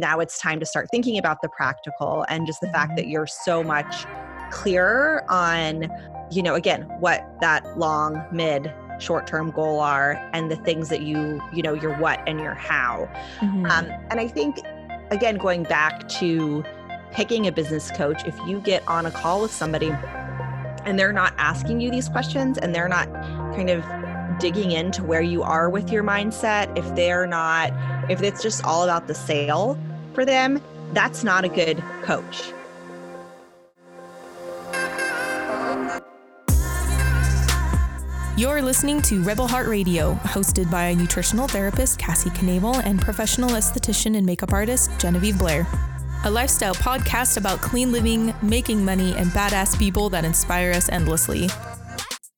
now it's time to start thinking about the practical and just the fact that you're so much clearer on, you know, again, what that long, mid, short term goal are and the things that you, you know, your what and your how. Mm-hmm. Um, and I think, again, going back to picking a business coach, if you get on a call with somebody and they're not asking you these questions and they're not kind of digging into where you are with your mindset, if they're not, if it's just all about the sale for them, that's not a good coach. You're listening to Rebel Heart Radio, hosted by nutritional therapist Cassie Knable and professional esthetician and makeup artist Genevieve Blair. A lifestyle podcast about clean living, making money, and badass people that inspire us endlessly.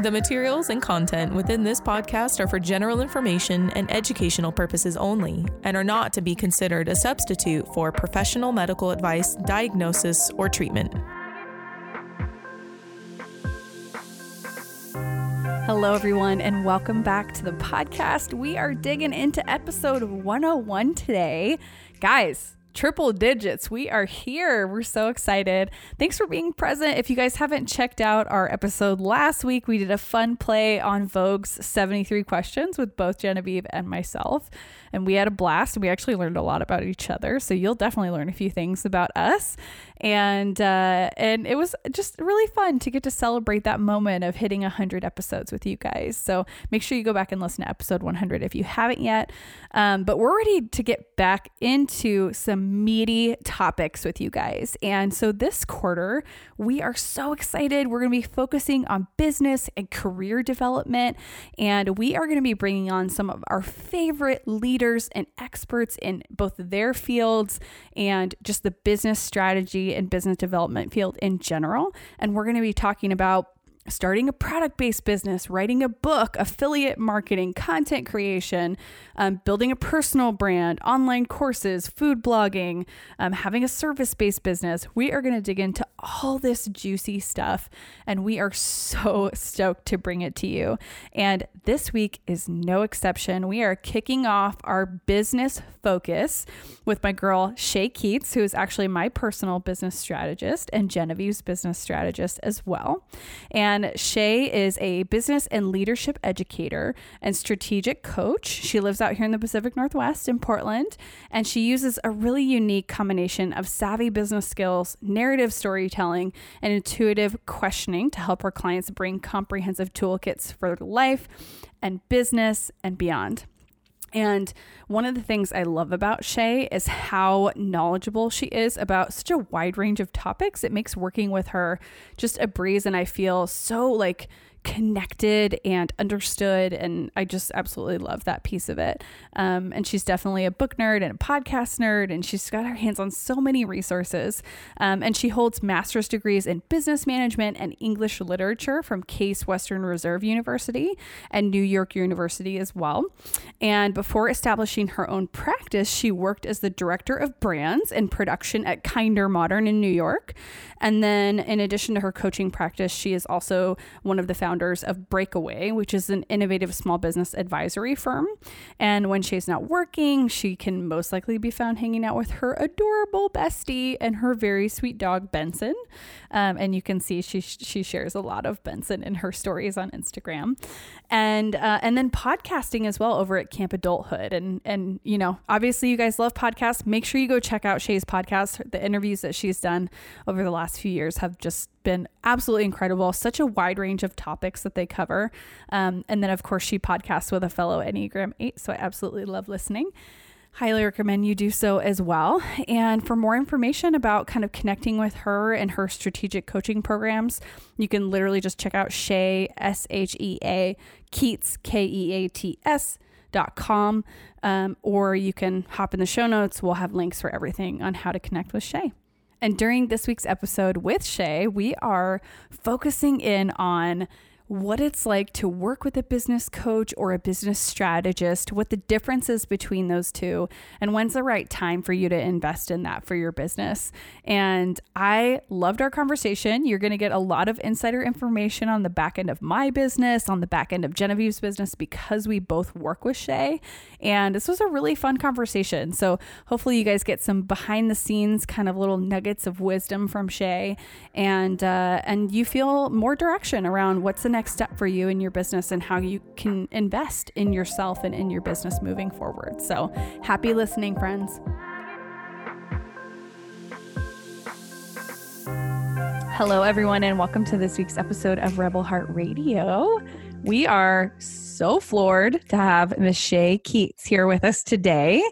The materials and content within this podcast are for general information and educational purposes only and are not to be considered a substitute for professional medical advice, diagnosis, or treatment. Hello, everyone, and welcome back to the podcast. We are digging into episode 101 today. Guys, triple digits. We are here. We're so excited. Thanks for being present. If you guys haven't checked out our episode last week, we did a fun play on Vogue's 73 questions with both Genevieve and myself. And we had a blast. We actually learned a lot about each other. So you'll definitely learn a few things about us and uh, and it was just really fun to get to celebrate that moment of hitting 100 episodes with you guys. So make sure you go back and listen to episode 100 if you haven't yet. Um, but we're ready to get back into some meaty topics with you guys. And so this quarter, we are so excited. We're going to be focusing on business and career development, and we are going to be bringing on some of our favorite leaders and experts in both their fields and just the business strategy and business development field in general. And we're going to be talking about starting a product based business, writing a book, affiliate marketing, content creation, um, building a personal brand, online courses, food blogging, um, having a service based business. We are going to dig into all this juicy stuff and we are so stoked to bring it to you. And this week is no exception. We are kicking off our business focus with my girl Shea Keats, who is actually my personal business strategist and Genevieve's business strategist as well. And Shea is a business and leadership educator and strategic coach. She lives out here in the Pacific Northwest in Portland, and she uses a really unique combination of savvy business skills, narrative storytelling, and intuitive questioning to help her clients bring comprehensive toolkits for life and business and beyond. And one of the things I love about Shea is how knowledgeable she is about such a wide range of topics. It makes working with her just a breeze. And I feel so like connected and understood. And I just absolutely love that piece of it. Um, and she's definitely a book nerd and a podcast nerd, and she's got her hands on so many resources. Um, and she holds master's degrees in business management and English literature from Case Western Reserve University and New York University as well. And before establishing her own practice, she worked as the director of brands and production at Kinder Modern in New York. And then, in addition to her coaching practice, she is also one of the founders of Breakaway, which is an innovative small business advisory firm. And when she's not working, she can most likely be found hanging out with her adorable bestie and her very sweet dog, Benson. Um, and you can see she, she shares a lot of Benson in her stories on Instagram. And, uh, and then podcasting as well over at Camp Adulthood. And, and, you know, obviously you guys love podcasts. Make sure you go check out Shea's podcast. The interviews that she's done over the last few years have just been absolutely incredible. Such a wide range of topics that they cover. Um, and then, of course, she podcasts with a fellow Enneagram 8. So I absolutely love listening. Highly recommend you do so as well. And for more information about kind of connecting with her and her strategic coaching programs, you can literally just check out Shea, S H E A, Keats, K E A T S. Dot com, um, or you can hop in the show notes. We'll have links for everything on how to connect with Shea. And during this week's episode with Shea, we are focusing in on what it's like to work with a business coach or a business strategist, what the difference is between those two, and when's the right time for you to invest in that for your business. And I loved our conversation. You're going to get a lot of insider information on the back end of my business, on the back end of Genevieve's business, because we both work with Shea. And this was a really fun conversation. So hopefully, you guys get some behind the scenes kind of little nuggets of wisdom from Shea, and uh, and you feel more direction around what's the next next step for you in your business and how you can invest in yourself and in your business moving forward. So, happy listening, friends. Hello, everyone, and welcome to this week's episode of Rebel Heart Radio. We are so floored to have Miss Shea Keats here with us today.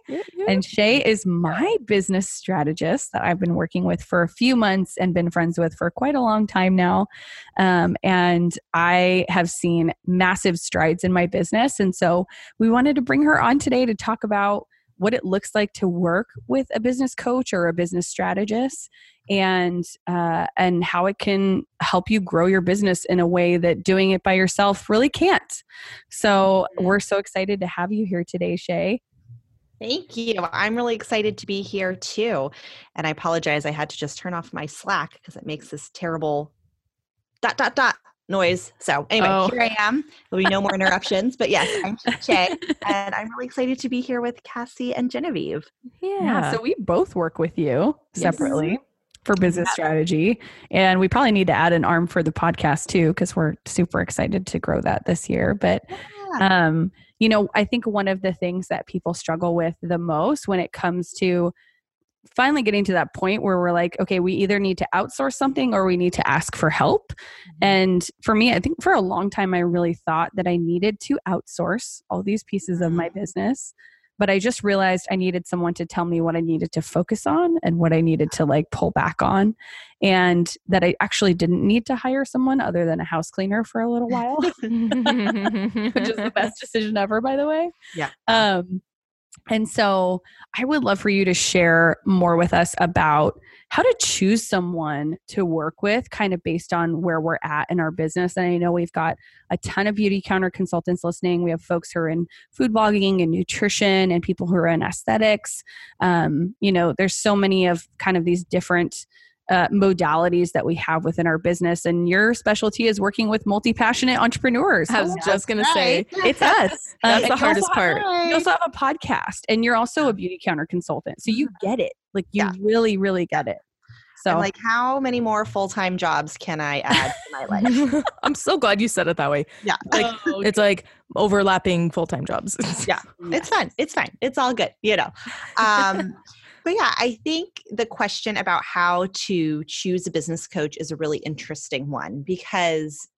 And Shea is my business strategist that I've been working with for a few months and been friends with for quite a long time now. Um, and I have seen massive strides in my business. And so we wanted to bring her on today to talk about what it looks like to work with a business coach or a business strategist and uh, and how it can help you grow your business in a way that doing it by yourself really can't so mm-hmm. we're so excited to have you here today shea Thank you. I'm really excited to be here too. And I apologize, I had to just turn off my Slack because it makes this terrible dot, dot, dot noise. So anyway, oh. here I am. There'll be no more interruptions. But yes, I'm Shea, and I'm really excited to be here with Cassie and Genevieve. Yeah. yeah so we both work with you separately. Yes. For business yeah. strategy. And we probably need to add an arm for the podcast too, because we're super excited to grow that this year. But yeah. um, you know, I think one of the things that people struggle with the most when it comes to finally getting to that point where we're like, okay, we either need to outsource something or we need to ask for help. Mm-hmm. And for me, I think for a long time, I really thought that I needed to outsource all these pieces of my mm-hmm. business. But I just realized I needed someone to tell me what I needed to focus on and what I needed to like pull back on. And that I actually didn't need to hire someone other than a house cleaner for a little while, which is the best decision ever, by the way. Yeah. Um, and so I would love for you to share more with us about how to choose someone to work with, kind of based on where we're at in our business. And I know we've got a ton of Beautycounter consultants listening. We have folks who are in food blogging and nutrition and people who are in aesthetics. Um, you know, there's so many of kind of these different uh, modalities that we have within our business. And your specialty is working with multi passionate entrepreneurs. I was oh, just going to say, it's us. That's um, the hardest part. You also have a podcast and you're also a Beautycounter consultant. So you get it. Like, you yeah. really, really get it. So, I'm like, how many more full time jobs can I add to my life? I'm so glad you said it that way. Yeah. Like, oh, okay. it's like overlapping full time jobs. yeah. It's fine. It's fine. It's all good, you know. Um, but yeah, I think the question about how to choose a business coach is a really interesting one because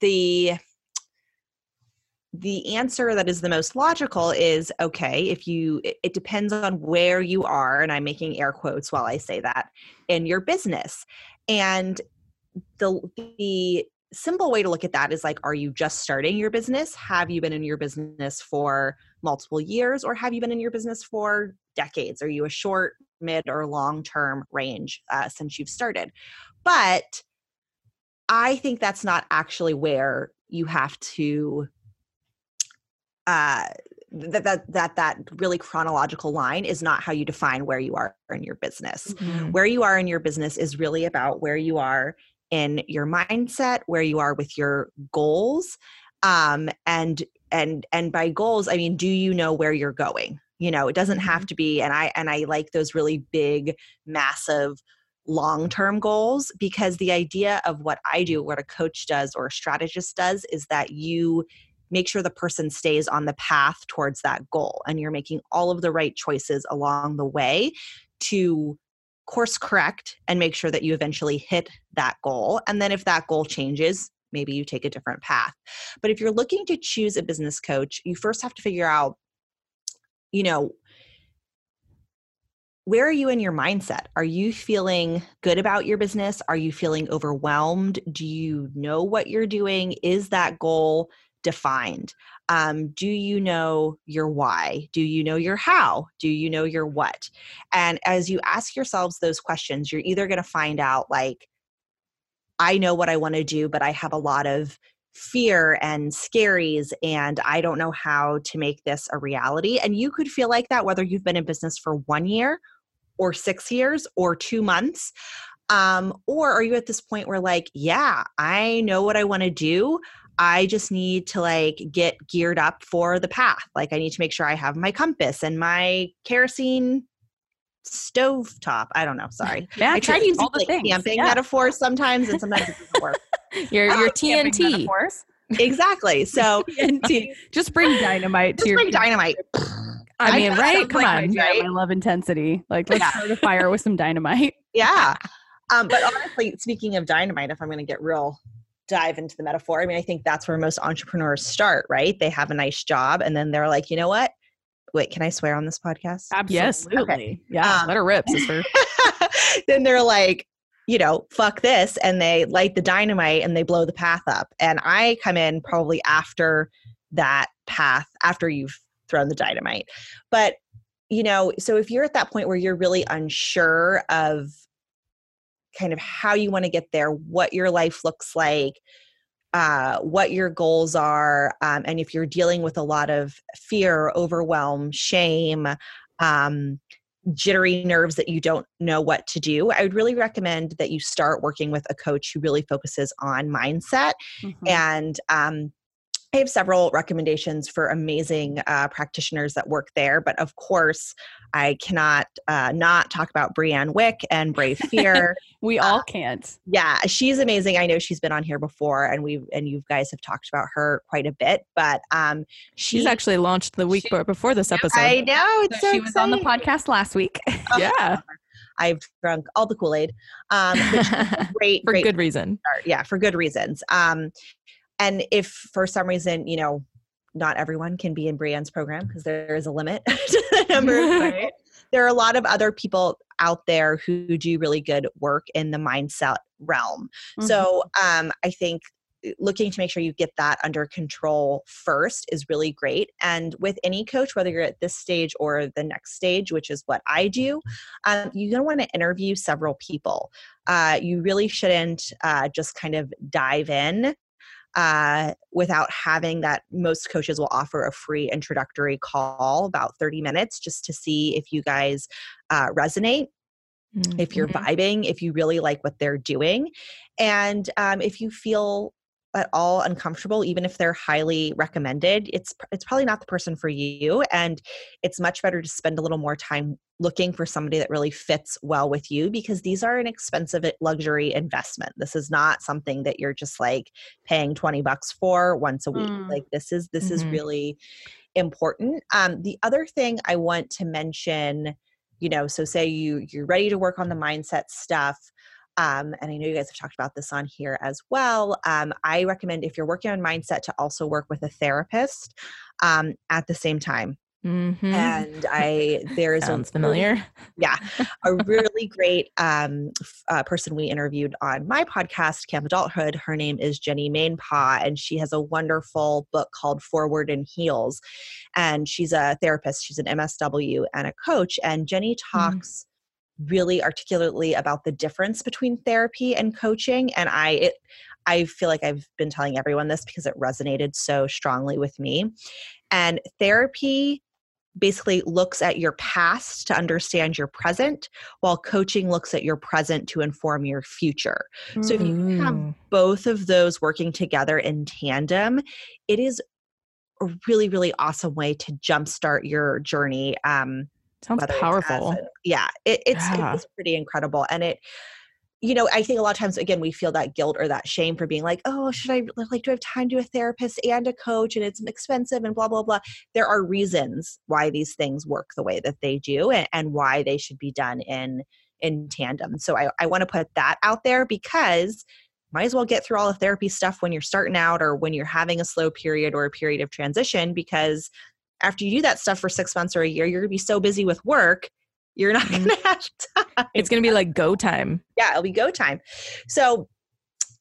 the the answer that is the most logical is okay if you it depends on where you are and i'm making air quotes while i say that in your business. And the the simple way to look at that is like are you just starting your business? Have you been in your business for multiple years or have you been in your business for decades? Are you a short, mid, or long term range uh, since you've started? But I think that's not actually where you have to. Uh, that that that that really chronological line is not how you define where you are in your business. Mm-hmm. Where you are in your business is really about where you are in your mindset, where you are with your goals, um, and and and by goals, I mean, do you know where you're going? You know it doesn't have mm-hmm. to be and i and i like those really big massive long term goals because the idea of what i do what a coach does or a strategist does is that you make sure the person stays on the path towards that goal and you're making all of the right choices along the way to course correct and make sure that you eventually hit that goal and then if that goal changes maybe you take a different path but if you're looking to choose a business coach you first have to figure out you know, where are you in your mindset? Are you feeling good about your business? Are you feeling overwhelmed? Do you know what you're doing? Is that goal defined? Um, do you know your why? Do you know your how? Do you know your what? And as you ask yourselves those questions, you're either going to find out like, I know what I want to do, but I have a lot of fear and scaries, and I don't know how to make this a reality. And you could feel like that whether you've been in business for one year or six years or two months. Um, or are you at this point where, like, yeah, I know what I want to do. I just need to like get geared up for the path. Like I need to make sure I have my compass and my kerosene stove top. I don't know. Sorry. Yeah, I try to use all the like things. camping Yeah. metaphors sometimes and sometimes it doesn't work. Your your Camping TNT. metaphors. exactly. So TNT. Just bring dynamite to just your bring dynamite. I mean, that right? Come like on. dream. Yeah, I love intensity. Like let's Yeah. start a fire with some dynamite. Yeah. Um, but honestly, speaking of dynamite, if I'm going to get real dive into the metaphor, I mean, I think that's where most entrepreneurs start, right? They have a nice job and then they're like, you know what? Wait, can I swear on this podcast? Yes. Absolutely. Yeah. Um, Let her rip, sister. then they're like, you know, fuck this. And they light the dynamite and they blow the path up. And I come in probably after that path, after you've thrown the dynamite. But, you know, so if you're at that point where you're really unsure of kind of how you want to get there, what your life looks like, uh, what your goals are, um, and if you're dealing with a lot of fear, overwhelm, shame, um, jittery nerves that you don't know what to do, I would really recommend that you start working with a coach who really focuses on mindset. Mhm. And um, I have several recommendations for amazing uh, practitioners that work there. But of course, I cannot uh, not talk about Brianne Wick and Brave Fear. we all can't. yeah, she's amazing. I know she's been on here before, and we and you guys have talked about her quite a bit. But um, She's actually launched the week She- before this episode. I know it's so she was on the podcast last week. yeah. I've drunk all the Kool Aid. Um, but she's a great, For great good reason. start. Yeah, for good reasons. Um, and if for some reason, you know, not everyone can be in Brienne's program because there is a limit to the number. of. There are a lot of other people out there who do really good work in the mindset realm. Mm-hmm. So um, I think looking to make sure you get that under control first is really great. And with any coach, whether you're at this stage or the next stage, which is what I do, um, you're going to want to interview several people. Uh, you really shouldn't uh, just kind of dive in. Uh, without having that, most coaches will offer a free introductory call, about 30 minutes, just to see if you guys uh, resonate if you're Mhm. vibing, if you really like what they're doing, and um, if you feel at all uncomfortable, even if they're highly recommended, it's it's probably not the person for you, and it's much better to spend a little more time looking for somebody that really fits well with you because these are an expensive uh, luxury investment. This is not something that you're just like paying 20 bucks for once a week. Mm. Like this is this is Mhm. really important. Um, the other thing I want to mention you know so say you you're ready to work on the mindset stuff um, and i know you guys have talked about this on here as well um, i recommend if you're working on mindset to also work with a therapist um, at the same time. Mhm. and i there's Sounds a familiar. yeah a really great um, uh, person we interviewed on my podcast camp adulthood. Her name is jenny maenpaa and she has a wonderful book called forward in heels. And she's a therapist. She's an msw and a coach. And jenny talks really articulately about the difference between therapy and coaching and i it i feel like i've been telling everyone this because it resonated so strongly with me and therapy basically looks at your past to understand your present, while coaching looks at your present to inform your future. So if you have both of those working together in tandem, it is a really, really awesome way to jumpstart your journey. Um, Sounds whether it's as powerful. a- yeah, it, it's Yeah. it's pretty incredible, and it. You know, I think a lot of times, again, we feel that guilt or that shame for being like, "Oh, should I like? Do I have time to a therapist and a coach? And it's expensive and blah blah blah." There are reasons why these things work the way that they do, and, and why they should be done in in tandem. So I, I want to put that out there because might as well get through all the therapy stuff when you're starting out or when you're having a slow period or a period of transition because after you do that stuff for six months or a year, you're gonna be so busy with work, you're not Mhm. gonna have time. It's to be like go time. yeah, it'll be go time. So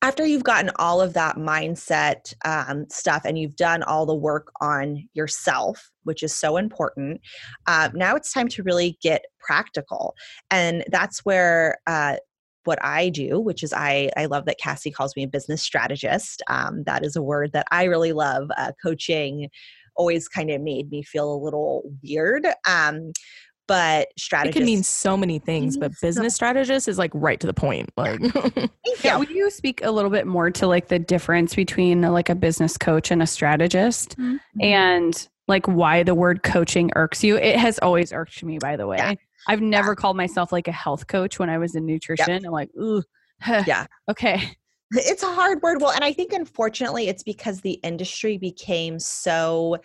after you've gotten all of that mindset um, stuff and you've done all the work on yourself, which is so important, uh, now it's time to really get practical. And that's where uh, what I do, which is I, I love that Cassie calls me a business strategist. Um, that is a word that I really love. Uh, coaching always kind of made me feel a little weird. Um, but strategist it can mean so many things but business so- strategist is like right to the point like yeah would you speak a little bit more to like the difference between like a business coach and a strategist mm-hmm. and like why the word coaching irks you it has always irked me by the way yeah. i've never yeah. called myself like a health coach when i was in nutrition yep. i'm like ooh yeah okay it's a hard word well and i think unfortunately it's because the industry became so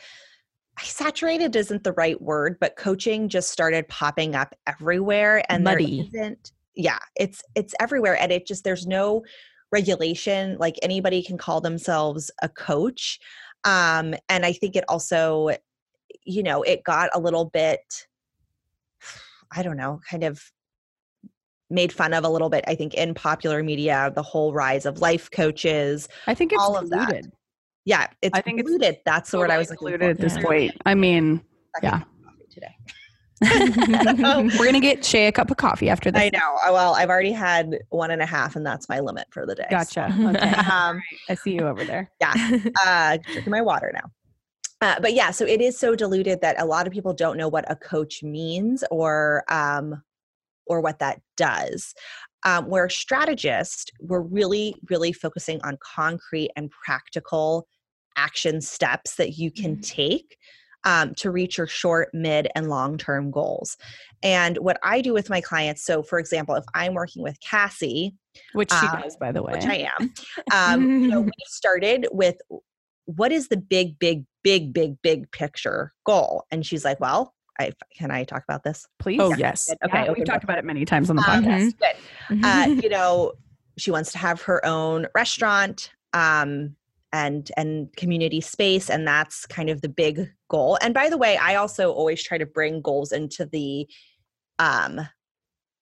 saturated isn't the right word, but coaching just started popping up everywhere and muddy. there isn't yeah, it's it's everywhere and it just there's no regulation like anybody can call themselves a coach. Um and I think it also you know, it got a little bit I don't know, kind of made fun of a little bit i think in popular media the whole rise of life coaches i think it's all of that yeah, it's I think included. It's That's the word I was included at this point. I mean, yeah. Today. We're gonna get Shea a cup of coffee after this. I know. Uh, well, I've already had one and a half, and that's my limit for the day. Gotcha. So. Okay. um, I see you over there. Yeah. Uh, drinking my water now. Uh, but yeah, so it is so diluted that a lot of people don't know what a coach means or um, or what that does. Um, where strategists we're really, really focusing on concrete and practical action steps that you can mm-hmm. take um, to reach your short, mid, and long term goals. And what I do with my clients, so for example, if I'm working with Cassie, which she um, does, by the way, which I am, um, you know, we started with what is the big, big, big, big, big picture goal? And she's like, well, I, can I talk about this? Please. Oh, yes. Okay. Yeah, we've talked about it many times on the um, podcast. Uh, you know, she wants to have her own restaurant um, and and community space, and that's kind of the big goal. And by the way, I also always try to bring goals into the um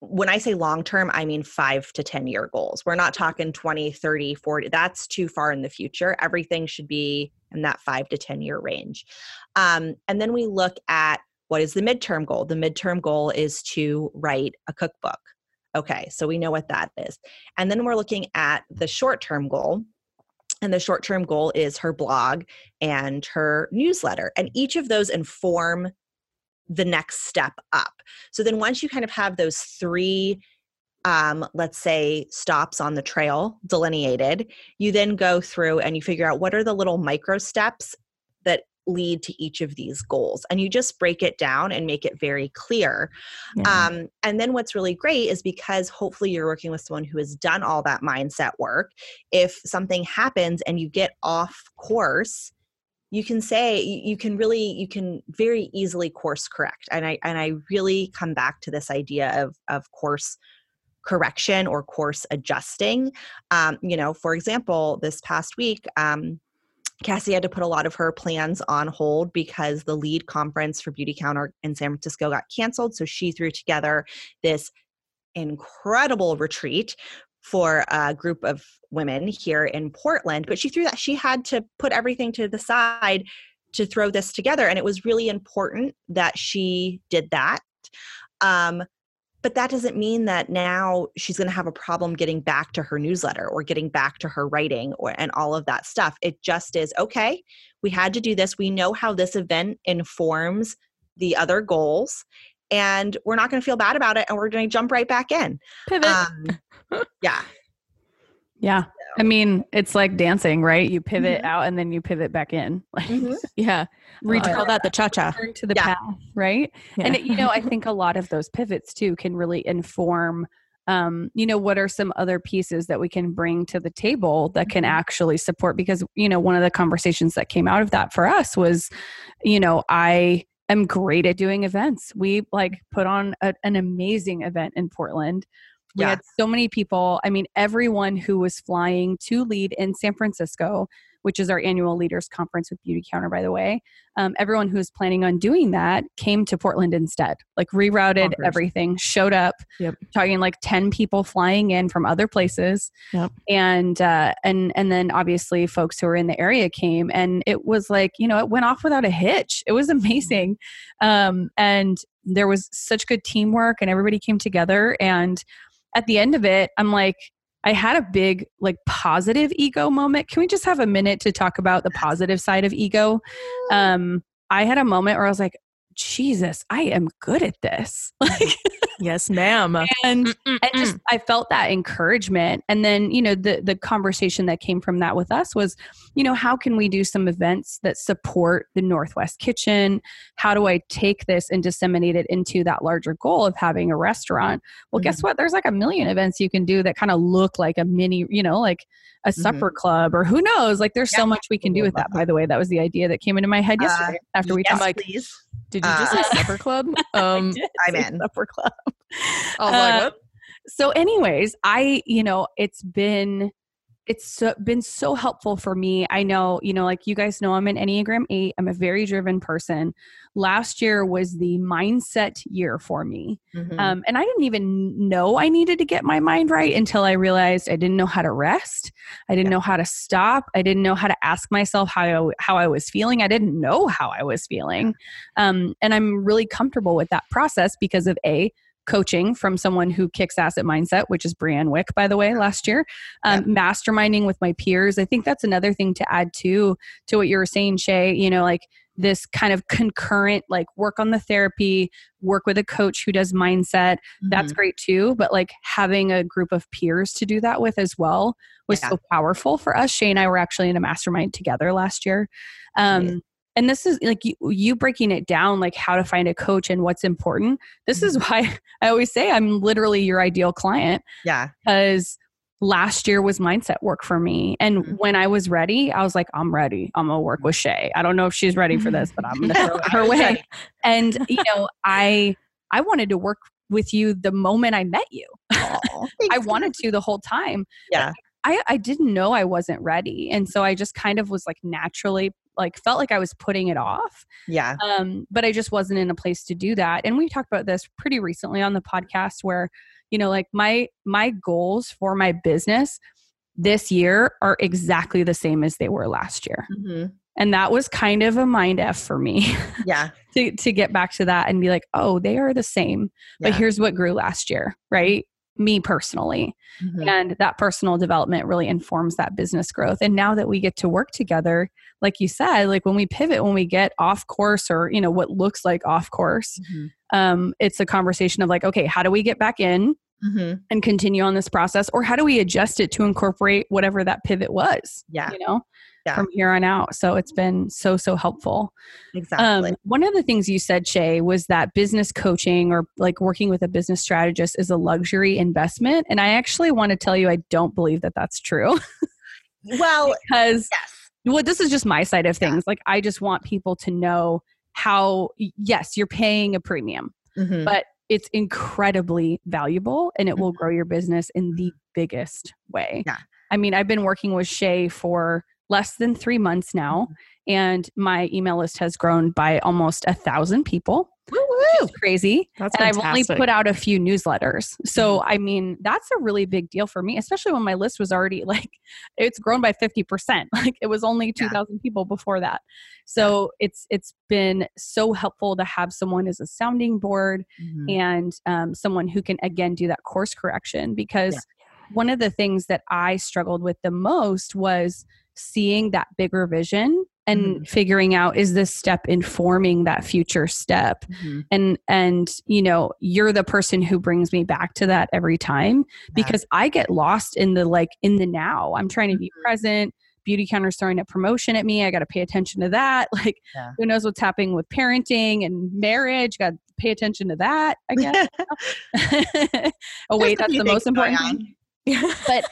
when I say long term, I mean five to 10 year goals. We're not talking 20, 30, 40. That's too far in the future. Everything should be in that five to 10 year range. Um, and then we look at what is the midterm goal? The midterm goal is to write a cookbook. Okay, so we know what that is. And then we're looking at the short term goal. And the short term goal is her blog and her newsletter. And each of those inform the next step up. So then once you kind of have those three um, let's say stops on the trail delineated you then go through and you figure out what are the little micro steps lead to each of these goals and you just break it down and make it very clear. Yeah. um, and then what's really great is because hopefully you're working with someone who has done all that mindset work if something happens and you get off course you can say you can really you can very easily course correct. And i and i really come back to this idea of of course correction or course adjusting. Um, you know for example this past week um, Cassie had to put a lot of her plans on hold because the lead conference for Beautycounter in San Francisco got canceled. So she threw together this incredible retreat for a group of women here in Portland. But she threw that, she had to put everything to the side to throw this together. And it was really important that she did that. Um, but that doesn't mean that now she's going to have a problem getting back to her newsletter or getting back to her writing or and all of that stuff. It just is okay we had to do this. We know how this event informs the other goals and we're not going to feel bad about it and we're going to jump right back in. Pivot. Um, yeah yeah I mean, it's like dancing, right? You pivot mm-hmm. out and then you pivot back in. mm-hmm. Yeah. We call that the cha cha. To the yeah. path, right? Yeah. And, it, you know, I think a lot of those pivots too can really inform, um, you know, what are some other pieces that we can bring to the table that can mm-hmm. actually support? Because, you know, one of the conversations that came out of that for us was, you know, I am great at doing events. We like put on a, an amazing event in Portland we yeah. had so many people. I mean, everyone who was flying to lead in San Francisco, which is our annual leaders conference with Beautycounter, by the way. Um, everyone was planning on doing that came to Portland instead, like rerouted Bonkers. everything, showed up. Yep. Talking like ten people flying in from other places, Yep. and uh, and and then obviously folks who were in the area came, and it was like you know it went off without a hitch. It was amazing, um, and there was such good teamwork, and everybody came together. And at the end of it, I'm like. I had a big like positive ego moment. Can we just have a minute to talk about the positive side of ego? Um, I had a moment where I was like, Jesus, I am good at this. Like, Yes, ma'am. and and just I felt that encouragement. And then, you know, the the conversation that came from that with us was, you know, how can we do some events that support the Northwest Kitchen? How do I take this and disseminate it into that larger goal of having a restaurant? Well, guess what? There's like a million events you can do that kind of look like a mini, you know, like a supper club or who knows? Like there's so much we can do with that. By the way, that was the idea that came into my head Uh, yesterday after we yes, talked. please. Did you just Uh, say supper club? Um, I'm Say in. Supper club. oh my Uh, god. so anyways i you know it's been it's so, been so helpful for me. I know you know like you guys know i'm an enneagram 8 i'm a very driven person. Last year was the mindset year for me. Mhm. um, and i didn't even know i needed to get my mind right until i realized i didn't know how to rest. I didn't Yeah. know how to stop. I didn't know how to ask myself how I, how I was feeling. I didn't know how i was feeling. Um, and i'm really comfortable with that process because of a coaching from someone who kicks ass at mindset, which is Brianne Wick, by the way, last year. Um, Masterminding with my peers. I think that's another thing to add to to what you were saying, Shea. You know, like this kind of concurrent, like work on the therapy, work with a coach who does mindset. That's Mhm. great too. But like having a group of peers to do that with as well was Yeah. so powerful for us. Shea and I were actually in a mastermind together last year. Um. And this is like you, you breaking it down like how to find a coach and what's important this is Mm-hmm. why i always say i'm literally your ideal client yeah. because last year was mindset work for me and Mhm. when i was ready i was like i'm ready i'm gonna work with shea i don't know if she's ready for this but i'm gonna throw her way ready. and you know i i wanted to work with you the moment i met you Aw, i wanted to the whole time Yeah. I, I didn't know I wasn't ready. And so I just kind of was like naturally like felt like I was putting it off. Yeah. Um, but I just wasn't in a place to do that. And we talked about this pretty recently on the podcast where, you know, like my my goals for my business this year are exactly the same as they were last year. Mhm. And that was kind of a mind F for me Yeah. to to get back to that and be like, oh, they are the same. But here's what grew last year, right? Me personally. Mhm. And that personal development really informs that business growth. And now that we get to work together, like you said, like when we pivot, when we get off course or, you know, what looks like off course, Mhm. um, it's a conversation of like, okay, how do we get back in Mhm. and continue on this process? Or how do we adjust it to incorporate whatever that pivot was? Yeah. You know, Yeah. from here on out. So it's been so, so helpful. Exactly. Um, one of the things you said, Shea, was that business coaching or like working with a business strategist is a luxury investment. And I actually want to tell you, I don't believe that that's true well, because, yes. well, this is just my side of Yeah. things. Like, I just want people to know how, yes, you're paying a premium, Mhm. but it's incredibly valuable and it will grow your business in the biggest way. Yeah. I mean, I've been working with Shea for less than three months now, and my email list has grown by almost a thousand people. Woo Which is crazy. That's and I've only put out a few newsletters. So, I mean, that's a really big deal for me, especially when my list was already like, it's grown by 50%. Like it was only Yeah. 2,000 people before that. So it's, it's been so helpful to have someone as a sounding board Mhm. and um, someone who can again do that course correction because one of the things that i struggled with the most was seeing that bigger vision and Mhm. figuring out is this step informing that future step Mhm. and and you know you're the person who brings me back to that every time Yeah. because i get lost in the like in the now i'm trying to be Mhm. present Beautycounter's throwing a promotion at me i got to pay attention to that like Yeah. who knows what's happening with parenting and marriage got to pay attention to that i guess oh wait There's that's the most important thing but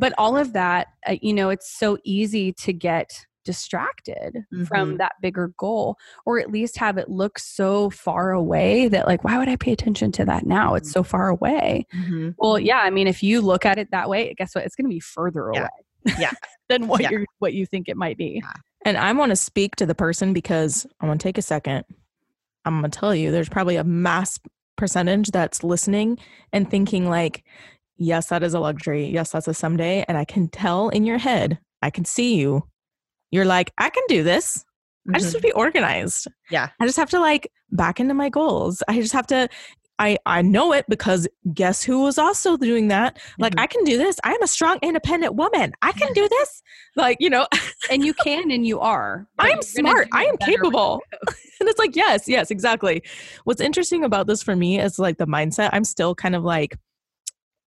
but all of that uh, you know it's so easy to get distracted from Mhm. that bigger goal or at least have it look so far away that like why would i pay attention to that now it's so far away Mhm. well yeah i mean if you look at it that way guess what it's going to be further Yeah. away Yeah. than what Yeah. you what you think it might be. And I want to speak to the person because I want to take a second. I'm going to tell you there's probably a mass percentage that's listening and thinking like, yes, that is a luxury. Yes, that's a someday. And I can tell in your head, I can see you. You're like, I can do this. I just have to be organized. Yeah. I just have to like back into my goals. I just have to I I know it because guess who was also doing that? Like Mhm. I can do this. I am a strong independent woman. I can do this. Like, you know, And you can and you are. I am smart. I am capable. and it's like, yes, yes, exactly. What's interesting about this for me is like the mindset. I'm still kind of like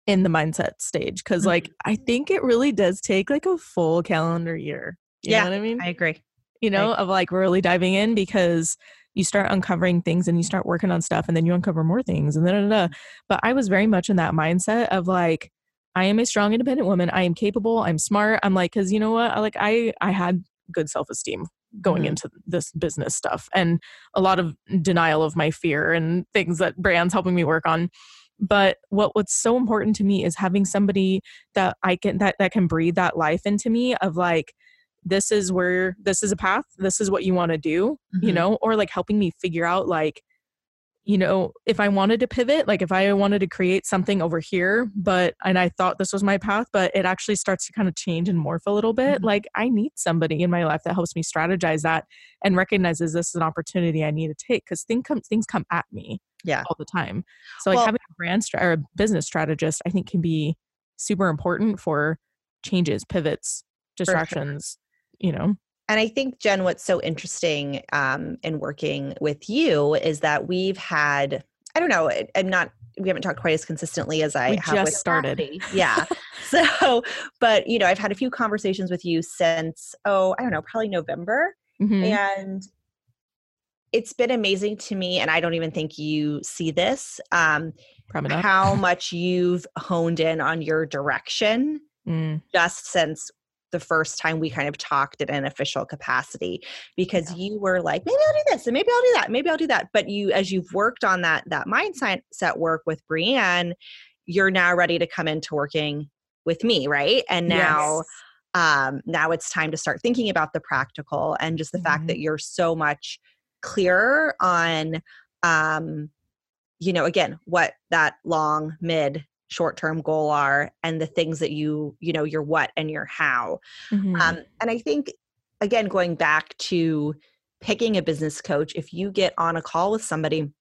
in the mindset stage because like I think it really does take like a full calendar year. You Yeah, know what I mean? I agree. you know, of like really diving in because you start uncovering things and you start working on stuff and then you uncover more things and then but I was very much in that mindset of like I am a strong independent woman. I am capable. I'm smart. I'm like cuz you know what? Like I I had good self-esteem going Mhm. into this business stuff and a lot of denial of my fear and things that brands helping me work on but what what's so important to me is having somebody that I can that that can breathe that life into me of like this is where this is a path this is what you want to do you Mhm. know or like helping me figure out like you know if i wanted to pivot like if i wanted to create something over here but and i thought this was my path but it actually starts to kind of change and morph a little bit Mhm. like i need somebody in my life that helps me strategize that and recognizes this is an opportunity i need to take because thing come, things come at me Yeah. all the time so like Well- having a brand stra- or a business strategist i think can be super important for changes pivots sure. distractions you know And I think, Jen, what's so interesting um, in working with you is that we've had, I don't know, I'm not, we haven't talked quite as consistently as I We have just with started. Kathy. Yeah. so, but, you know, I've had a few conversations with you since, oh, I don't know, probably November. Mhm. And it's been amazing to me. And I don't even think you see this, um, how much you've honed in on your direction Mm. just since the first time we kind of talked in an official capacity because you were like maybe i'll do this and maybe i'll do that maybe i'll do that. But you as you've worked on that that mindset work with brienne you're now ready to come into working with me right? And now um now it's time to start thinking about the practical and just the fact that you're so much clearer on um you know again what that long mid short term goal are and the things that you you know your what and your how Mhm. um, and I think, again, going back to picking a business coach, if you get on a call with somebody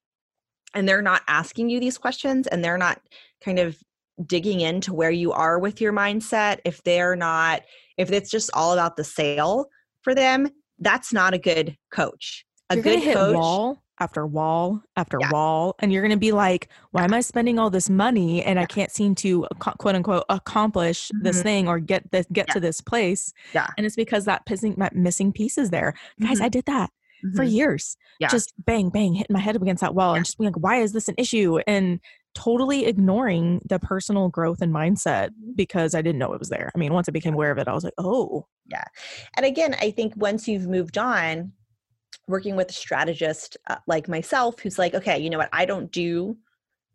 and they're not asking you these questions and they're not kind of digging into where you are with your mindset, if they're not, if it's just all about the sale for them, that's not a good coach. A you're good gonna hit coach. wall after wall after Yeah. wall and you're gonna be like why am i spending all this money and i can't seem to quote unquote accomplish this Mhm. thing or get this get Yeah. to this place Yeah. and it's because that pissing, that missing piece is there guys Mhm. i did that for Mhm. years Yeah. just bang bang hitting my head up against that wall and just being like why is this an issue and totally ignoring the personal growth and mindset because i didn't know it was there i mean once i became aware of it i was like oh Yeah. And again, I think once you've moved on, working with a strategist uh, like myself, who's like, okay, you know what, I don't do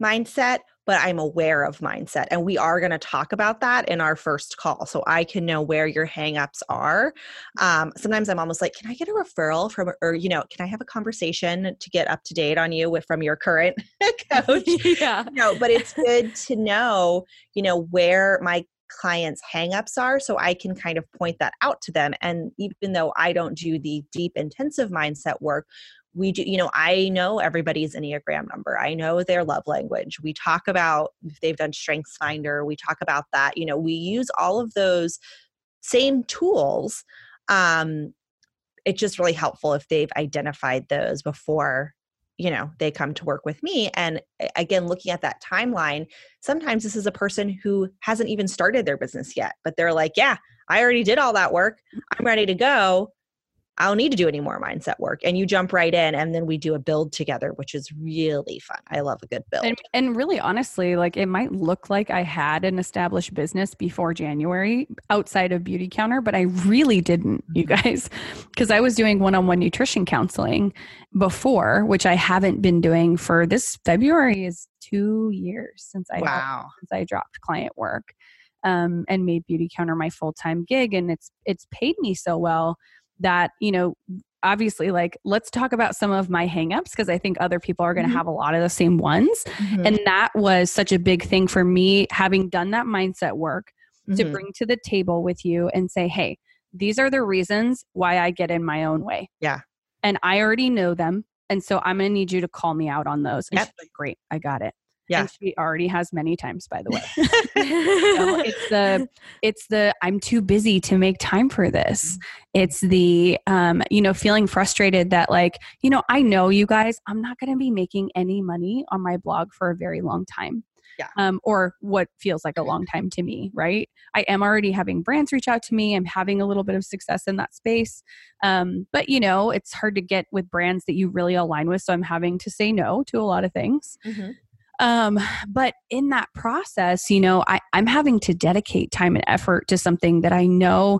mindset, but I'm aware of mindset. And we are going to talk about that in our first call. So I can know where your hangups are. Um, sometimes I'm almost like, can I get a referral from, or, you know, can I have a conversation to get up to date on you with from your current coach? yeah no, but it's good to know, you know, where my clients' hangups are so I can kind of point that out to them. And even though I don't do the deep, intensive mindset work, we do, you know, I know everybody's Enneagram number. I know their love language. We talk about if they've done Strengths Finder, we talk about that. You know, we use all of those same tools. Um, it's just really helpful if they've identified those before you know they come to work with me and again looking at that timeline sometimes this is a person who hasn't even started their business yet but they're like yeah i already did all that work. I'm ready to go i don't need to do any more mindset work and you jump right in and then we do a build together which is really fun. I love a good build. And, and really honestly like it might look like i had an established business before january outside of Beautycounter but i really didn't you guys because i was doing one-on-one nutrition counseling before which i haven't been doing for this february is two years since i wow. since i dropped client work um, and made Beautycounter my full time gig, and it's it's paid me so well that you know obviously like let's talk about some of my hangups because i think other people are going to Mhm. have a lot of the same ones Mhm. and that was such a big thing for me having done that mindset work to Mhm. bring to the table with you and say hey these are the reasons why i get in my own way Yeah. and i already know them and so i'm going to need you to call me out on those and Yep. like great i got it Yeah. and she already has many times by the way. So it's the it's the i'm too busy to make time for this. It's the um you know feeling frustrated that like you know i know you guys i'm not going to be making any money on my blog for a very long time. Yeah. um or what feels like a long time to me right? I am already having brands reach out to me i'm having a little bit of success in that space. Um but you know it's hard to get with brands that you really align with so i'm having to say no to a lot of things. Mhm. Um but in that process you know I, i'm having to dedicate time and effort to something that i know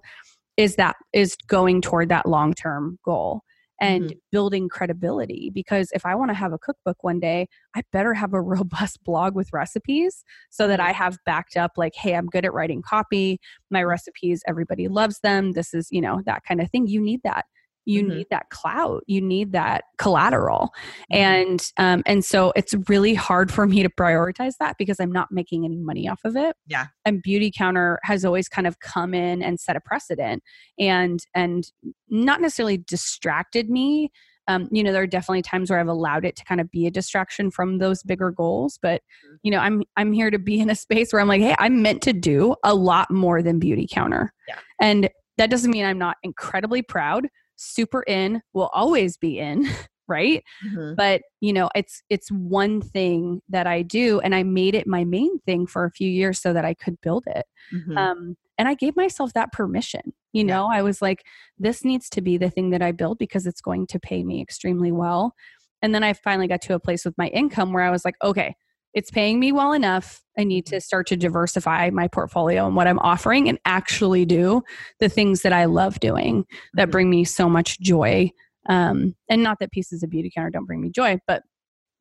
is that is going toward that long term goal and building credibility because if i want to have a cookbook one day i better have a robust blog with recipes so that i have backed up like hey i'm good at writing copy. My recipes everybody loves them. This is you know that kind of thing. You need that you Mhm. need that clout you need that collateral Mhm. and um, and so it's really hard for me to prioritize that because i'm not making any money off of it Yeah. and Beautycounter has always kind of come in and set a precedent and and not necessarily distracted me um, you know there are definitely times where i've allowed it to kind of be a distraction from those bigger goals but Mm-hmm. you know i'm i'm here to be in a space where i'm like hey i'm meant to do a lot more than Beautycounter Yeah. and that doesn't mean i'm not incredibly proud super in will always be in right Mhm. but you know it's it's one thing that i do and i made it my main thing for a few years so that i could build it Mhm. um and i gave myself that permission you Yeah. know i was like this needs to be the thing that i build because it's going to pay me extremely well and then i finally got to a place with my income where i was like okay it's paying me well enough. I need to start to diversify my portfolio and what i'm offering and actually do the things that i love doing that Mhm. bring me so much joy. Um, and not that pieces of Beautycounter don't bring me joy but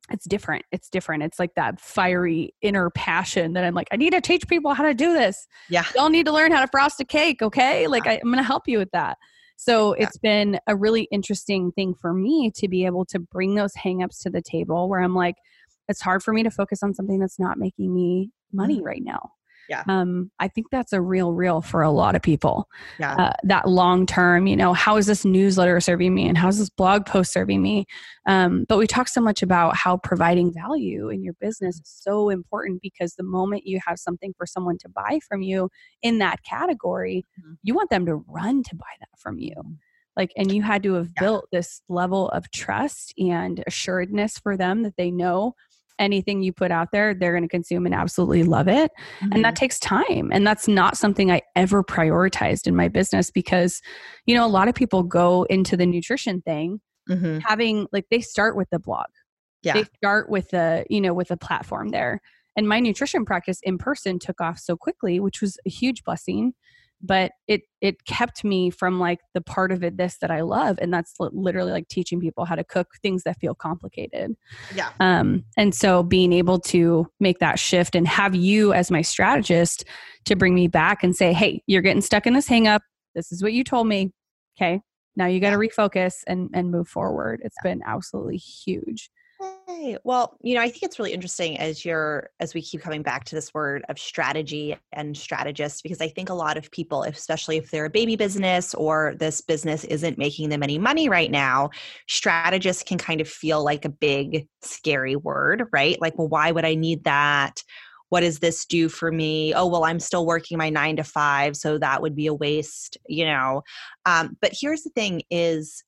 it's different. It's different. It's like that fiery inner passion that i'm like i need to teach people how to do this. Yeah. y'all need to learn how to frost a cake okay? Like I, i'm gonna help you with that. So Yeah. it's been a really interesting thing for me to be able to bring those hangups to the table where i'm like it's hard for me to focus on something that's not making me money right now Mm-hmm. Yeah. um i think that's a real real for a lot of people Yeah. uh, that long term you know how is this newsletter serving me and how's this blog post serving me um, but we talk so much about how providing value in your business is so important because the moment you have something for someone to buy from you in that category Mhm. you want them to run to buy that from you like and you had to have Yeah. built this level of trust and assuredness for them that they know anything you put out there they're going to consume and absolutely love it. And that takes time and that's not something i ever prioritized in my business because you know a lot of people go into the nutrition thing Mhm. having like they start with the blog. Yeah. they start with the you know with a platform there. And my nutrition practice in person took off so quickly which was a huge blessing but it it kept me from like the part of it this that i love and that's literally like teaching people how to cook things that feel complicated Yeah. um, and so being able to make that shift and have you as my strategist to bring me back and say, hey, you're getting stuck in this hang up. This is what you told me. Okay. Now you got to refocus and, and move forward. It's been absolutely huge. Hey, well, you know, I think it's really interesting as you're as we keep coming back to this word of strategy and strategist because I think a lot of people, especially if they're a baby business or this business isn't making them any money right now, strategist can kind of feel like a big scary word, right? Like, well, why would I need that? What does this do for me? Oh, well, I'm still working my 9 to 5, so that would be a waste, you know. Um, but here's the thing is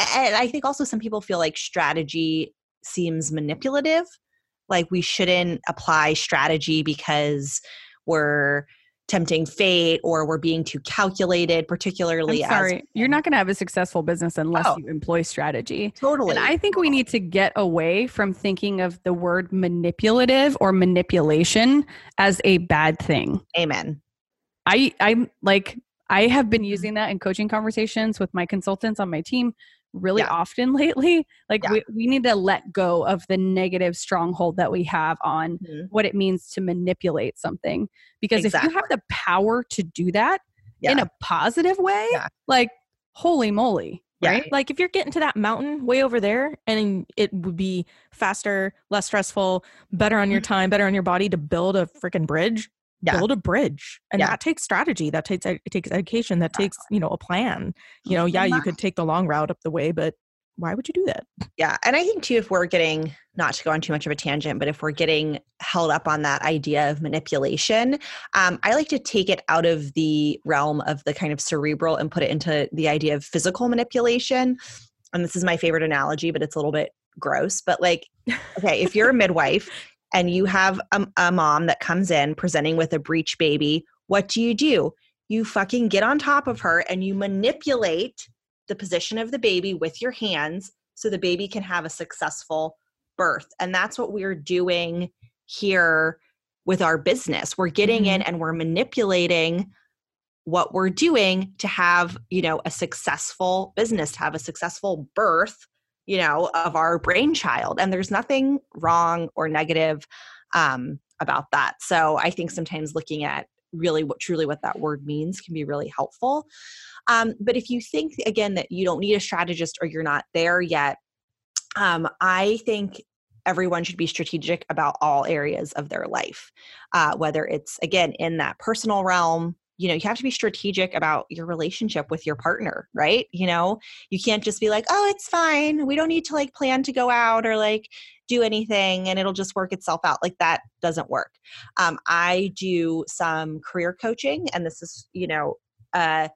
and I think also some people feel like strategy seems manipulative like we shouldn't apply strategy because we're tempting fate or we're being too calculated I'm particularly sorry. You're not going to have a successful business unless Oh. you employ strategy. totally And I think we need to get away from thinking of the word manipulative or manipulation as a bad thing. amen I I'm like I have Mm-hmm. been using that in coaching conversations with my consultants on my team really Yeah. often lately. Like Yeah. we, we need to let go of the negative stronghold that we have on Mhm. what it means to manipulate something. Because if you have the power to do that in a positive way, Yeah. like holy moly. Yeah. Right? Like if you're getting to that mountain way over there and it would be faster, less stressful, better on your time, better on your body to build a freaking bridge, Mm-hmm. Yeah. build a bridge. And Yeah. that takes strategy, that takes it takes education, that takes, you know, a plan. You know, yeah, you could take the long route up the way, but why would you do that? Yeah. And I think too, if we're getting, not to go on too much of a tangent, but if we're getting held up on that idea of manipulation, um, I like to take it out of the realm of the kind of cerebral and put it into the idea of physical manipulation. And this is my favorite analogy, but it's a little bit gross. But like, okay, if you're a midwife and you have a, a mom that comes in presenting with a breech baby, what do you do? You fucking get on top of her and you manipulate the position of the baby with your hands so the baby can have a successful birth. And that's what we're doing here with our business. We're getting in mm-hmm. and we're manipulating what we're doing to have, you know, a successful business, to have a successful birth, you know, of our brainchild. And there's nothing wrong or negative um, about that. So I think sometimes looking at really what truly what that word means can be really helpful. Um, but if you think again that you don't need a strategist or you're not there yet, um, I think everyone should be strategic about all areas of their life, uh, whether it's again in that personal realm. You know, you have to be strategic about your relationship with your partner, right? You know, you can't just be like, oh, it's fine. We don't need to like plan to go out or like do anything and it'll just work itself out. Like that doesn't work. Um, I do some career coaching, and this is, you know, uh,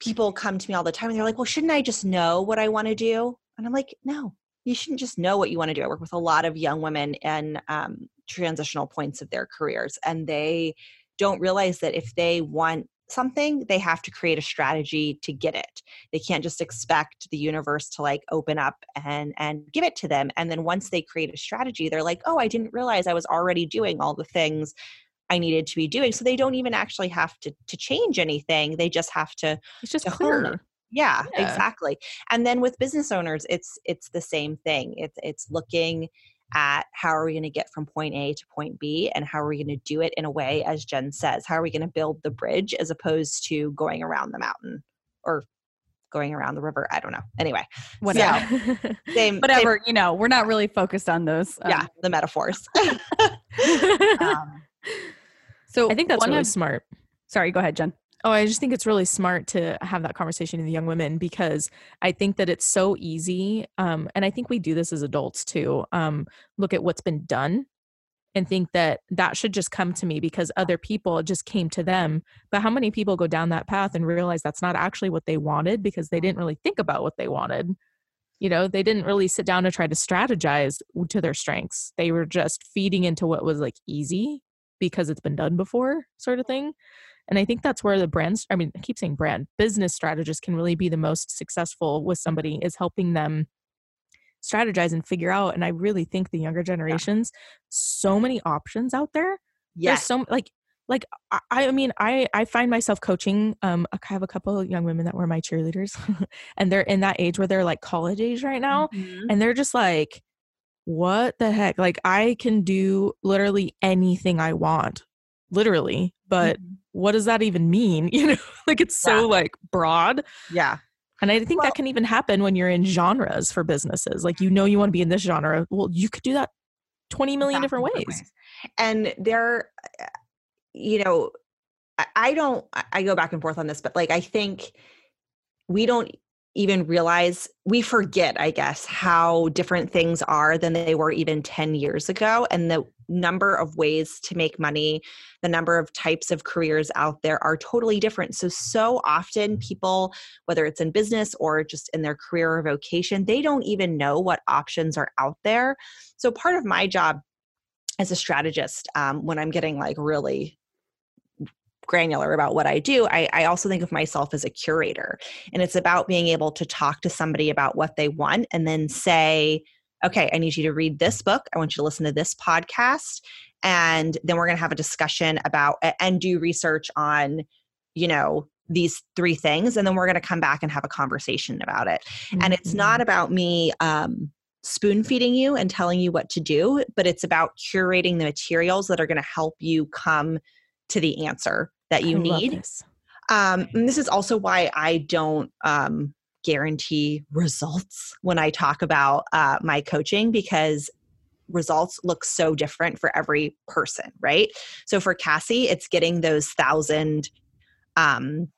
people come to me all the time and they're like, well, shouldn't I just know what I want to do? And I'm like, no, you shouldn't just know what you want to do. I work with a lot of young women in um, transitional points of their careers, and they don't realize that if they want something, they have to create a strategy to get it. They can't just expect the universe to like open up and and give it to them. And then once they create a strategy, they're like, oh, I didn't realize I was already doing all the things I needed to be doing. So they don't even actually have to to change anything. They just have to It's just to clearer. yeah, Yeah. exactly. And then with business owners, it's it's the same thing. It's it's looking at how are we going to get from point A to point B and how are we going to do it in a way as Jen says, how are we going to build the bridge as opposed to going around the mountain or going around the river, I don't know. Anyway, Whatever. same same- Whatever, you know, we're not really focused on those. um, yeah, the metaphors. um, so I think that's one really of- smart. sorry, go ahead, Jen. Oh, I just think it's really smart to have that conversation with young women because I think that it's so easy. Um, and I think we do this as adults too. Um, look at what's been done and think that that should just come to me because other people just came to them. But how many people go down that path and realize that's not actually what they wanted because they didn't really think about what they wanted? You know, they didn't really sit down to try to strategize to their strengths. They were just feeding into what was like easy because it's been done before, sort of thing. And I think that's where the brands, I mean, I keep saying brand, business strategist can really be the most successful with somebody is helping them strategize and figure out. And I really think the younger generations, so many options out there. There's yes. so like, like I, I mean, I I find myself coaching. Um, I have a couple of young women that were my cheerleaders, and they're in that age where they're like college age right now, Mhm. and they're just like, what the heck? Like I can do literally anything I want, literally, but Mhm. What does that even mean you know like it's so Yeah. like broad yeah. and i think Well- that can even happen when you're in genres for businesses like you know you want to be in this genre well you could do that 20 million different Exactly ways And there, uh, you know, I, don't, I go back and forth on this, but like, I think we don't even realize, we forget, I guess, how different things are than they were even 10 years ago. And the number of ways to make money, the number of types of careers out there are totally different. So, so often people, whether it's in business or just in their career or vocation, they don't even know what options are out there. So, part of my job as a strategist, um, when I'm getting like really granular about what I do, I, I also think of myself as a curator. And it's about being able to talk to somebody about what they want and then say, okay, I need you to read this book. I want you to listen to this podcast. And then we're going to have a discussion about and do research on, you know, these three things and then we're going to come back and have a conversation about it mm-hmm. and it's not about me um, spoon feeding you and telling you what to do but it's about curating the materials that are going to help you come to the answer that you I need this. Um, and this is also why i don't um, guarantee results when i talk about uh, my coaching because results look so different for every person right so for cassie it's getting those thousand um,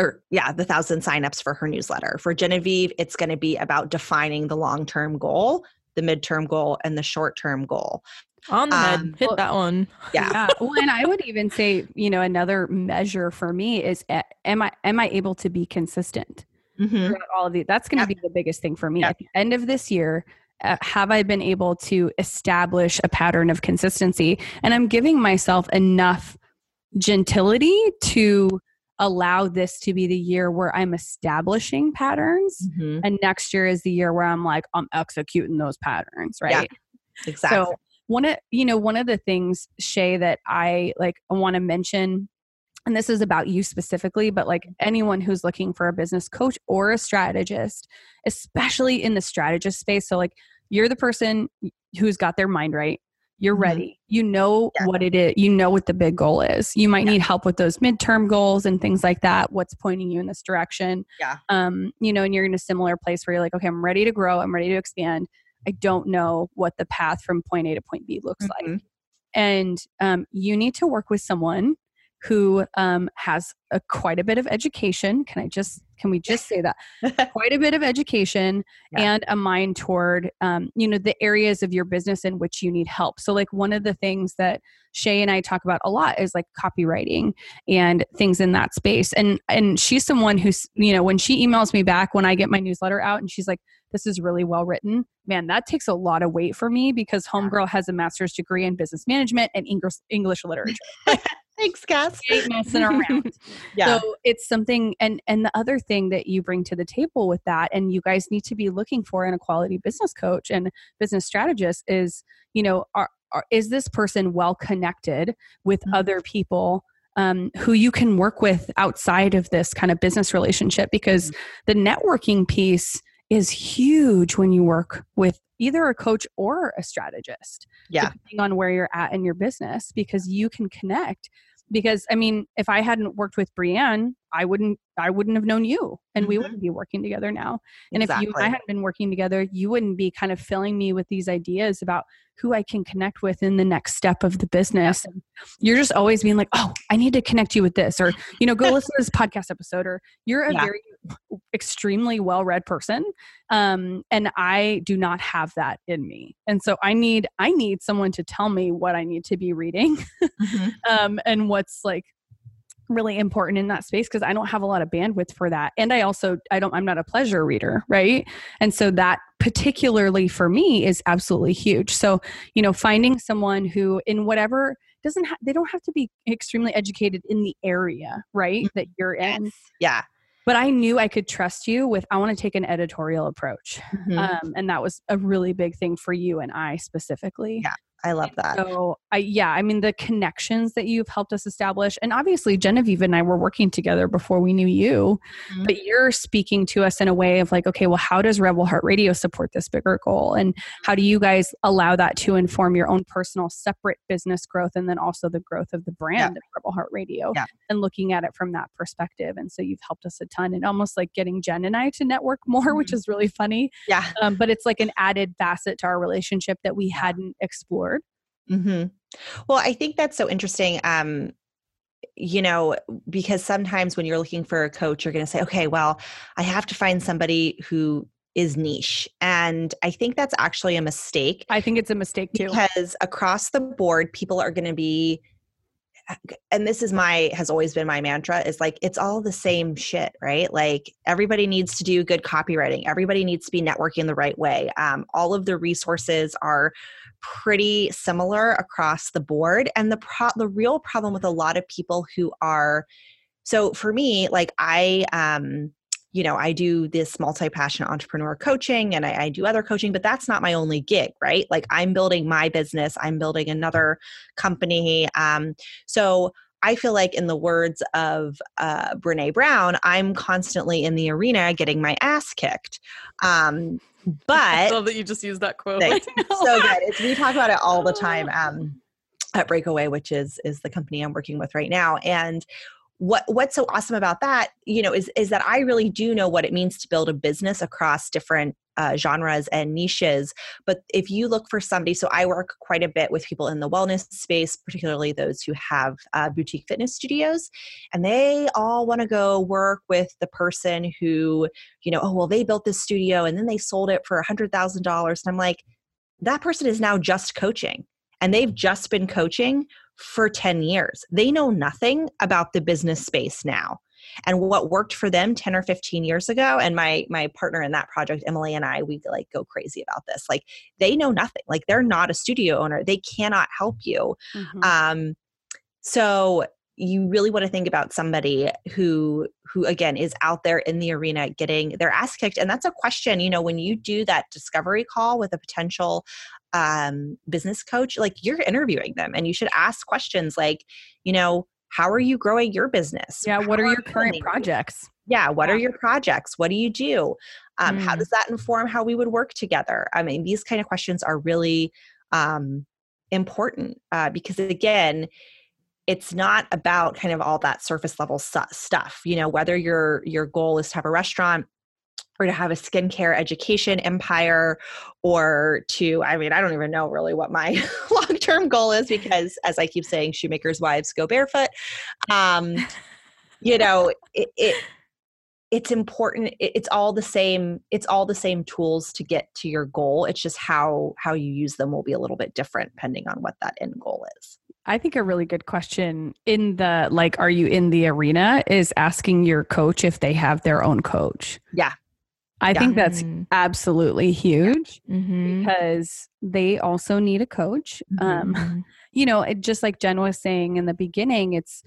or yeah, the thousand signups for her newsletter. For Genevieve, it's going to be about defining the long term goal, the midterm goal, and the short term goal. On the um, hit well, that one. Yeah. yeah. Well, and I would even say, you know, another measure for me is am I am I able to be consistent mm-hmm. all of these? That's going to yep. be the biggest thing for me yep. at the end of this year. Uh, have I been able to establish a pattern of consistency? And I'm giving myself enough gentility to allow this to be the year where I'm establishing patterns. Mm-hmm. And next year is the year where I'm like, I'm executing those patterns, right? Yeah, exactly. So one of you know, one of the things, Shea, that I like want to mention, and this is about you specifically, but like anyone who's looking for a business coach or a strategist, especially in the strategist space. So like you're the person who's got their mind right you're mm-hmm. ready you know yeah. what it is you know what the big goal is you might yeah. need help with those midterm goals and things like that what's pointing you in this direction yeah um you know and you're in a similar place where you're like okay i'm ready to grow i'm ready to expand i don't know what the path from point a to point b looks mm-hmm. like and um, you need to work with someone who um, has a, quite a bit of education. Can I just can we just say that quite a bit of education yeah. and a mind toward um, you know the areas of your business in which you need help. So like one of the things that Shea and I talk about a lot is like copywriting and things in that space. And and she's someone who's you know when she emails me back when I get my newsletter out and she's like this is really well written. Man, that takes a lot of weight for me because Homegirl has a master's degree in business management and English English literature. Thanks, Cass. Messing around. yeah. So it's something, and and the other thing that you bring to the table with that, and you guys need to be looking for in a quality business coach and business strategist is, you know, are, are is this person well connected with mm-hmm. other people um, who you can work with outside of this kind of business relationship because mm-hmm. the networking piece is huge when you work with either a coach or a strategist yeah depending on where you're at in your business because you can connect because I mean, if I hadn't worked with Brienne, I wouldn't I wouldn't have known you and mm-hmm. we wouldn't be working together now. And exactly. if you and I hadn't been working together, you wouldn't be kind of filling me with these ideas about who I can connect with in the next step of the business. And you're just always being like, oh, I need to connect you with this, or, you know, go listen to this podcast episode, or you're a yeah. very extremely well read person. Um, and I do not have that in me. And so I need, I need someone to tell me what I need to be reading mm-hmm. um, and what's like really important in that space because I don't have a lot of bandwidth for that. And I also I don't I'm not a pleasure reader, right? And so that particularly for me is absolutely huge. So, you know, finding someone who in whatever doesn't ha- they don't have to be extremely educated in the area, right? Mm-hmm. That you're in. Yeah. But I knew I could trust you with I want to take an editorial approach. Mm-hmm. Um, and that was a really big thing for you and I specifically. Yeah. I love that. So, I yeah, I mean the connections that you've helped us establish, and obviously Genevieve and I were working together before we knew you, mm-hmm. but you're speaking to us in a way of like, okay, well, how does Rebel Heart Radio support this bigger goal, and how do you guys allow that to inform your own personal separate business growth, and then also the growth of the brand yeah. of Rebel Heart Radio, yeah. and looking at it from that perspective. And so you've helped us a ton, and almost like getting Jen and I to network more, mm-hmm. which is really funny. Yeah, um, but it's like an added facet to our relationship that we hadn't explored Mm-hmm. Well, I think that's so interesting. Um, you know, because sometimes when you're looking for a coach, you're going to say, okay, well, I have to find somebody who is niche. And I think that's actually a mistake. I think it's a mistake too. Because across the board, people are going to be and this is my has always been my mantra is like it's all the same shit right like everybody needs to do good copywriting everybody needs to be networking the right way um, all of the resources are pretty similar across the board and the pro- the real problem with a lot of people who are so for me like i um you know i do this multi-passionate entrepreneur coaching and I, I, do other coaching but that's not my only gig right like i'm building my business i'm building another company um, so I feel like, in the words of uh, Brene Brown, I'm constantly in the arena getting my ass kicked. Um, but I love that you just used that quote. so good. It's, we talk about it all the time um, at Breakaway, which is is the company I'm working with right now, and what what's so awesome about that you know is is that i really do know what it means to build a business across different uh, genres and niches. But if you look for somebody so i work quite a bit with people in the wellness space particularly those who have uh, boutique fitness studios and they all want to go work with the person who you know oh well they built this studio and then they sold it for a hundred thousand dollars and i'm like that person is now just coaching and they've just been coaching for 10 years. They know nothing about the business space now. And what worked for them 10 or 15 years ago, and my my partner in that project, Emily and I, we like go crazy about this. Like they know nothing. Like they're not a studio owner. They cannot help you. Mm-hmm. Um, so you really want to think about somebody who who again is out there in the arena getting their ass kicked and that's a question you know when you do that discovery call with a potential um, business coach, like you're interviewing them and you should ask questions like, you know, how are you growing your business? Yeah. What are, are your current projects? Yeah. What yeah. are your projects? What do you do? Um, mm. How does that inform how we would work together? I mean, these kind of questions are really um, important uh, because, again, it's not about kind of all that surface level stuff you know whether your your goal is to have a restaurant or to have a skincare education empire or to i mean i don't even know really what my long-term goal is because as i keep saying shoemakers wives go barefoot um you know it, it it's important it's all the same it's all the same tools to get to your goal it's just how how you use them will be a little bit different depending on what that end goal is I think a really good question in the like, are you in the arena is asking your coach if they have their own coach. Yeah. I yeah. think that's mm-hmm. absolutely huge mm-hmm. because they also need a coach. Um, mm-hmm. Um, you know, it, just like Jen was saying in the beginning, it's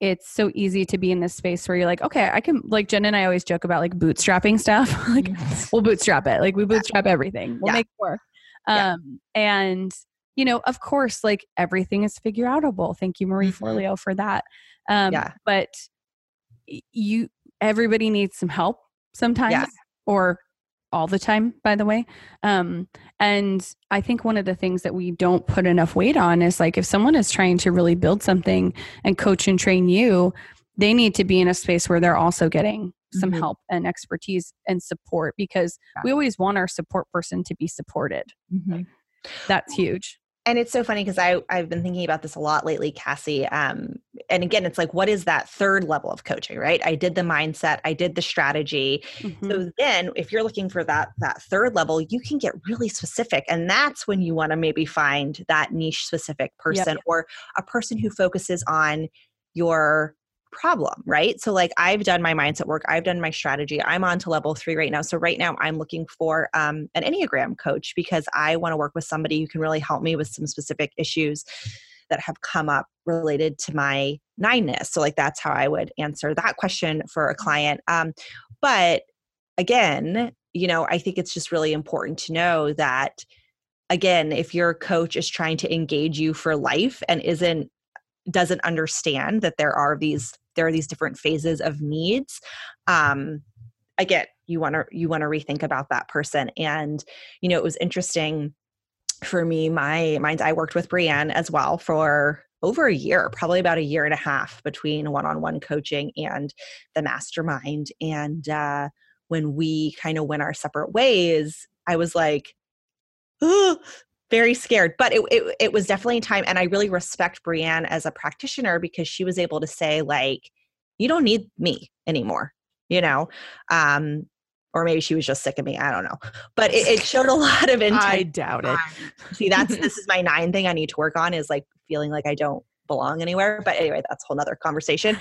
it's so easy to be in this space where you're like, okay, I can like Jen and I always joke about like bootstrapping stuff. like yes. we'll bootstrap it. Like we bootstrap everything. We'll yeah. make it work. Um, yeah. and you know, of course, like everything is figure outable. Thank you, Marie mm-hmm. Forleo, for that. Um, yeah. but you everybody needs some help sometimes. Yeah or all the time by the way um, and i think one of the things that we don't put enough weight on is like if someone is trying to really build something and coach and train you they need to be in a space where they're also getting some mm-hmm. help and expertise and support because yeah. we always want our support person to be supported mm-hmm. that's huge and it's so funny because I I've been thinking about this a lot lately, Cassie. Um, and again, it's like, what is that third level of coaching, right? I did the mindset, I did the strategy. Mm-hmm. So then, if you're looking for that that third level, you can get really specific, and that's when you want to maybe find that niche specific person yep. or a person who focuses on your problem, right? So, like, I've done my mindset work, I've done my strategy. I'm on to level three right now. So, right now, I'm looking for um, an Enneagram coach because I want to work with somebody who can really help me with some specific issues that have come up related to my nineness. So, like, that's how I would answer that question for a client. Um, but again, you know, I think it's just really important to know that again if your coach is trying to engage you for life and isn't doesn't understand that there are these there are these different phases of needs um again you want to you want to rethink about that person. And you know it was interesting for me my mind i worked with brienne as well for over a year probably about a year and a half between one-on-one coaching and the mastermind. And uh when we kind of went our separate ways i was like oh, very scared but it, it, it was definitely time and i really respect brienne as a practitioner because she was able to say like you don't need me anymore you know um or maybe she was just sick of me i don't know but it, it showed a lot of intent i doubt it see that's this is my nine thing i need to work on is like feeling like i don't belong anywhere but anyway that's a whole nother conversation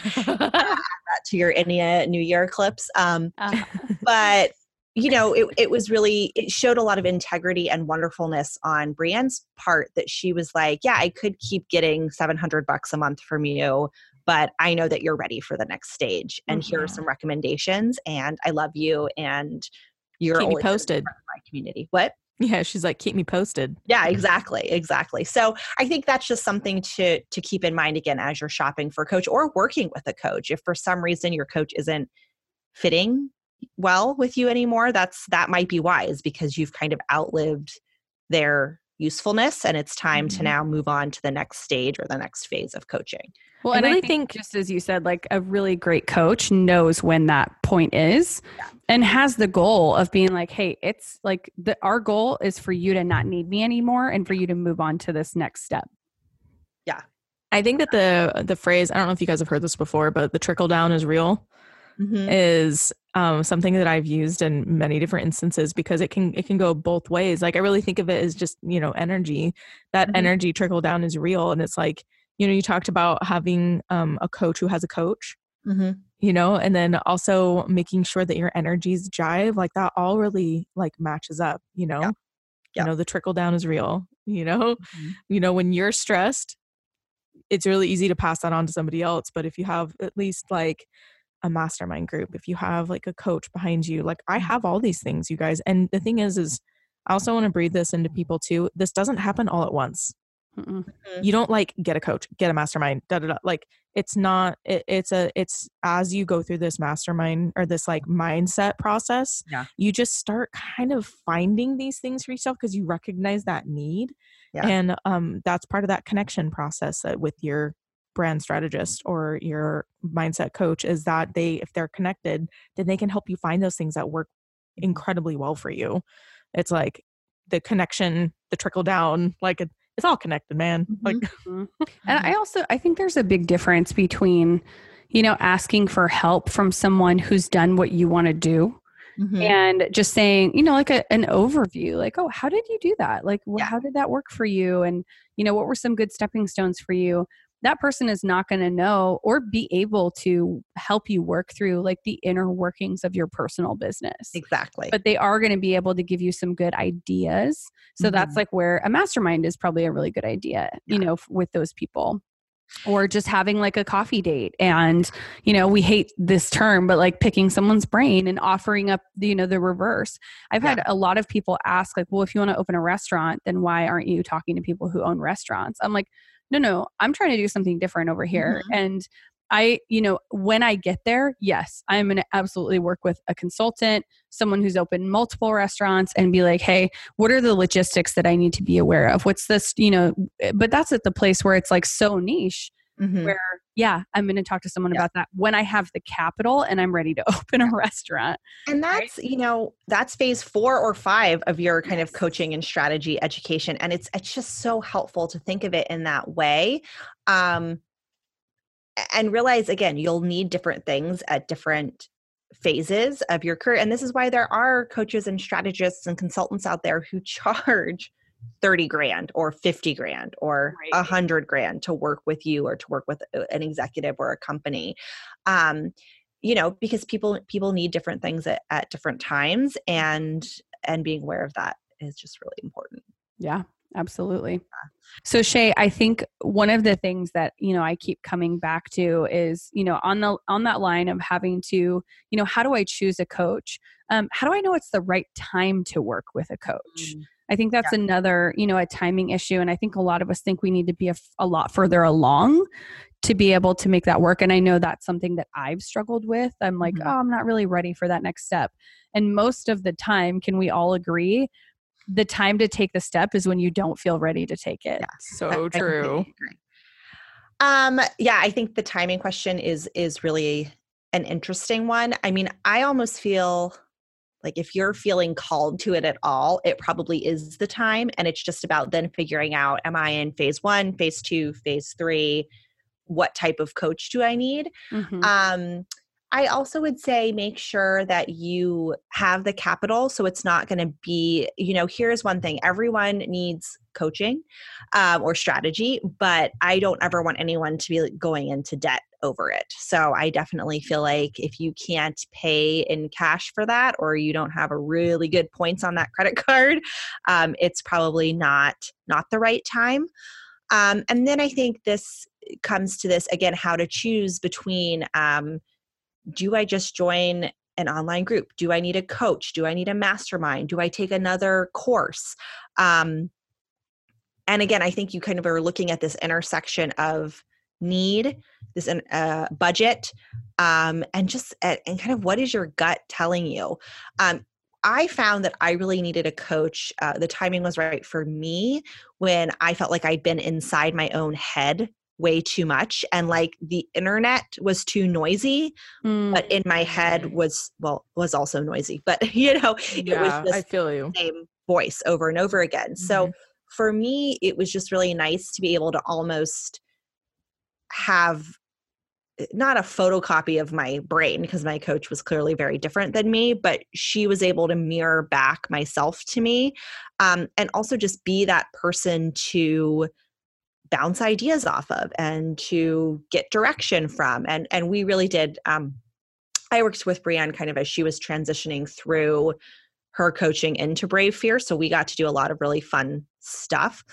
to your India New Year clips. Um, uh-huh. but you know, it, it was really, it showed a lot of integrity and wonderfulness on Brienne's part that she was like, yeah, I could keep getting 700 bucks a month from you, but I know that you're ready for the next stage. And mm-hmm. here are mm-hmm. some recommendations. And I love you. And you're Keep me posted. my community. What? Yeah, she's like, keep me posted. Yeah, exactly, exactly. So I think that's just something to to keep in mind again as you're shopping for a coach or working with a coach. If for some reason your coach isn't fitting well with you anymore, that's that might be wise because you've kind of outlived their usefulness and it's time mm-hmm. to now move on to the next stage or the next phase of coaching. Well, and, and I, think, think, just as you said, like a really great coach knows when that point is yeah. and has the goal of being like, hey, it's like the, our goal is for you to not need me anymore and for you to move on to this next step. Yeah. I think that the the phrase, I don't know if you guys have heard this before, but the trickle down is real. Mm-hmm. is um, something that I've used in many different instances because it can it can go both ways. Like I really think of it as just you know energy. That mm-hmm. energy trickle down is real, and it's like you know you talked about having um, a coach who has a coach. Mm-hmm. You know, and then also making sure that your energies jive, like that all really like matches up, you know. Yeah. Yeah. You know, the trickle down is real, you know. Mm-hmm. You know, when you're stressed, it's really easy to pass that on to somebody else. But if you have at least like a mastermind group, if you have like a coach behind you, like I mm-hmm. have all these things, you guys. And the thing is, is I also want to breathe this into people too. This doesn't happen all at once. Mm-mm. You don't like get a coach, get a mastermind, da da da. Like it's not. It, it's a. It's as you go through this mastermind or this like mindset process. Yeah. You just start kind of finding these things for yourself because you recognize that need. Yeah. And um, that's part of that connection process uh, with your brand strategist or your mindset coach is that they if they're connected then they can help you find those things that work mm-hmm. incredibly well for you it's like the connection the trickle down like it, it's all connected man mm-hmm. like mm-hmm. and i also i think there's a big difference between you know asking for help from someone who's done what you want to do Mm-hmm. and just saying you know like a, an overview like oh how did you do that like yeah. how did that work for you and you know what were some good stepping stones for you that person is not going to know or be able to help you work through like the inner workings of your personal business. Exactly. But they are going to be able to give you some good ideas. So mm-hmm. that's like where a mastermind is probably a really good idea, yeah. you know, with those people or just having like a coffee date and you know we hate this term but like picking someone's brain and offering up the, you know the reverse i've yeah. had a lot of people ask like well if you want to open a restaurant then why aren't you talking to people who own restaurants i'm like no, no, I'm trying to do something different over here. Mm-hmm. And I, you know, when I get there, yes, I'm going to absolutely work with a consultant, someone who's opened multiple restaurants and be like, hey, what are the logistics that I need to be aware of? What's this, you know, eh, but that's at the place where it's like so niche mm-hmm. where, yeah, I'm going to talk to someone about that when I have the capital and I'm ready to open a restaurant. And that's, right? you know, that's phase four or five of your kind yes. of coaching and strategy education. And it's, it's just so helpful to think of it in that way. Um, and realize again, you'll need different things at different phases of your career. And this is why there are coaches and strategists and consultants out there who charge 30 grand or 50 grand or a right. hundred grand to work with you or to work with an executive or a company. Um, you know because people people need different things at, at different times and and being aware of that is just really important. Yeah absolutely. So shea i think one of the things that you know i keep coming back to is you know on the on that line of having to you know how do i choose a coach? Um, how do i know it's the right time to work with a coach? Mm. I think that's yeah. another, you know, a timing issue. And I think a lot of us think we need to be a, a lot further along to be able to make that work. And I know that's something that I've struggled with. I'm like, mm-hmm. oh, I'm not really ready for that next step. And most of the time, can we all agree? The time to take the step is when you don't feel ready to take it. Yeah, so true. Um, yeah, I think the timing question is is really an interesting one. I mean, I almost feel like if you're feeling called to it at all, it probably is the time. And it's just about then figuring out am I in phase one, phase two, phase three? What type of coach do I need? Mm-hmm. Um, I also would say make sure that you have the capital so it's not going to be, you know, here's one thing everyone needs coaching um, or strategy, but I don't ever want anyone to be going into debt over it. So I definitely feel like if you can't pay in cash for that or you don't have a really good points on that credit card, um, it's probably not not the right time. Um, and then I think this comes to this again how to choose between um, do I just join an online group? Do I need a coach? Do I need a mastermind? Do I take another course? Um, and again, I think you kind of are looking at this intersection of need, this uh, budget, um, and just and kind of what is your gut telling you. Um, I found that I really needed a coach. Uh, the timing was right for me when I felt like I'd been inside my own head way too much and like the internet was too noisy mm. but in my head was well was also noisy but you know it yeah, was just I feel you. same voice over and over again mm-hmm. so for me it was just really nice to be able to almost have eh, not a photocopy of my brain because my coach was clearly very different than me, but she was able to mirror back myself to me um, and also just be that person to bounce ideas off of and to get direction from. And, and we really did. Um, I worked with Brienne kind of as she was transitioning through her coaching into Brave Fear, So we got to do a lot of really fun stuff.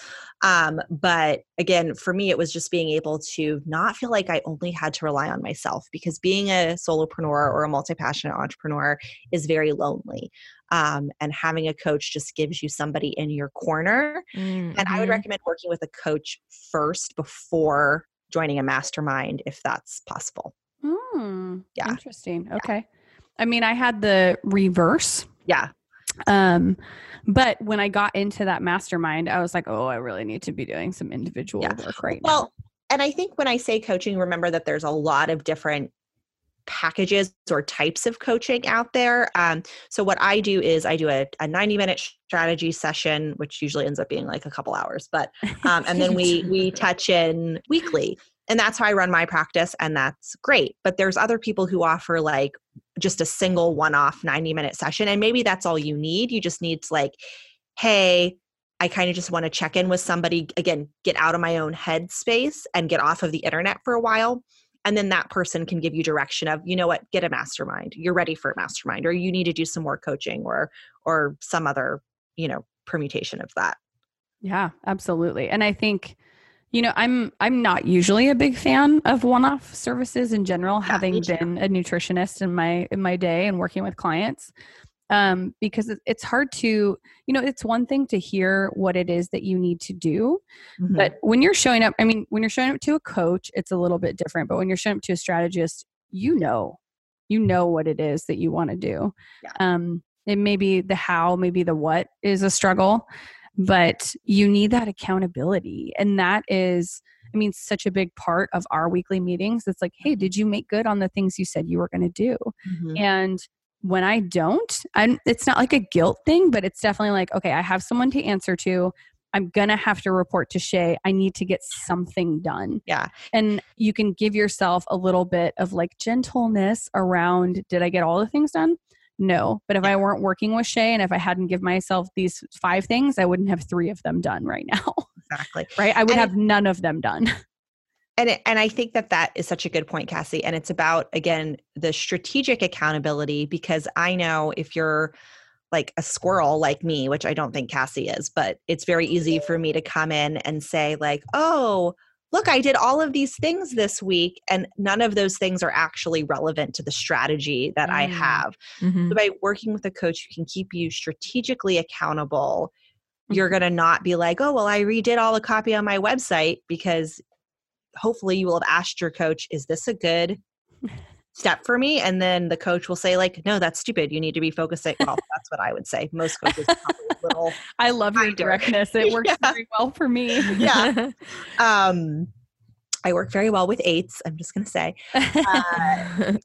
Um, but again, for me, it was just being able to not feel like I only had to rely on myself because being a solopreneur or a multi passionate entrepreneur is very lonely. Um, and having a coach just gives you somebody in your corner. Mm-hmm. And I would mm-hmm. recommend working with a coach first before joining a mastermind if that's possible. Mm, yeah. Interesting. Okay. Yeah. I mean, I had the reverse. Yeah. Um, but when I got into that mastermind, I was like, oh, I really need to be doing some individual yeah. work right well, now. Well, and I think when I say coaching, remember that there's a lot of different packages or types of coaching out there. Um, so what I do is I do a, a 90 minute strategy session, which usually ends up being like a couple hours, but um, and then we we touch in weekly and that's how I run my practice and that's great. But there's other people who offer like just a single one-off 90 minute session and maybe that's all you need. You just need to like hey, I kind of just want to check in with somebody again, get out of my own head space and get off of the internet for a while. And then that person can give you direction of, you know what, get a mastermind. You're ready for a mastermind or you need to do some more coaching or or some other, you know, permutation of that. Yeah, absolutely. And I think you know, I'm I'm not usually a big fan of one-off services in general, yeah, having been a nutritionist in my in my day and working with clients. Um, because it's hard to, you know, it's one thing to hear what it is that you need to do, mm-hmm. but when you're showing up, I mean, when you're showing up to a coach, it's a little bit different. But when you're showing up to a strategist, you know, you know what it is that you want to do. Yeah. Um, it may be the how, maybe the what is a struggle but you need that accountability and that is i mean such a big part of our weekly meetings it's like hey did you make good on the things you said you were going to do mm-hmm. and when i don't I'm, it's not like a guilt thing but it's definitely like okay i have someone to answer to i'm gonna have to report to shea i need to get something done yeah and you can give yourself a little bit of like gentleness around did i get all the things done no. But if I weren't working with Shea and if I hadn't give myself these five things, I wouldn't have three of them done right now. Exactly. right? I would and have none of them done. And it, and I think that that is such a good point, Cassie. And it's about again the strategic accountability because I know if you're like a squirrel like me, which I don't think Cassie is, but it's very easy for me to come in and say like, "Oh, look, I did all of these things this week, and none of those things are actually relevant to the strategy that mm. I have. Mm-hmm. So by working with a coach who can keep you strategically accountable, mm-hmm. you're going to not be like, oh, well, I redid all the copy on my website because hopefully you will have asked your coach, is this a good step for me? And then the coach will say like no that's stupid. You need to be focusing well that's what i would say. Most coaches little i love your directness it works yeah. very well for me. Yeah. Um i work very well with eights i'm just gonna say. Uh,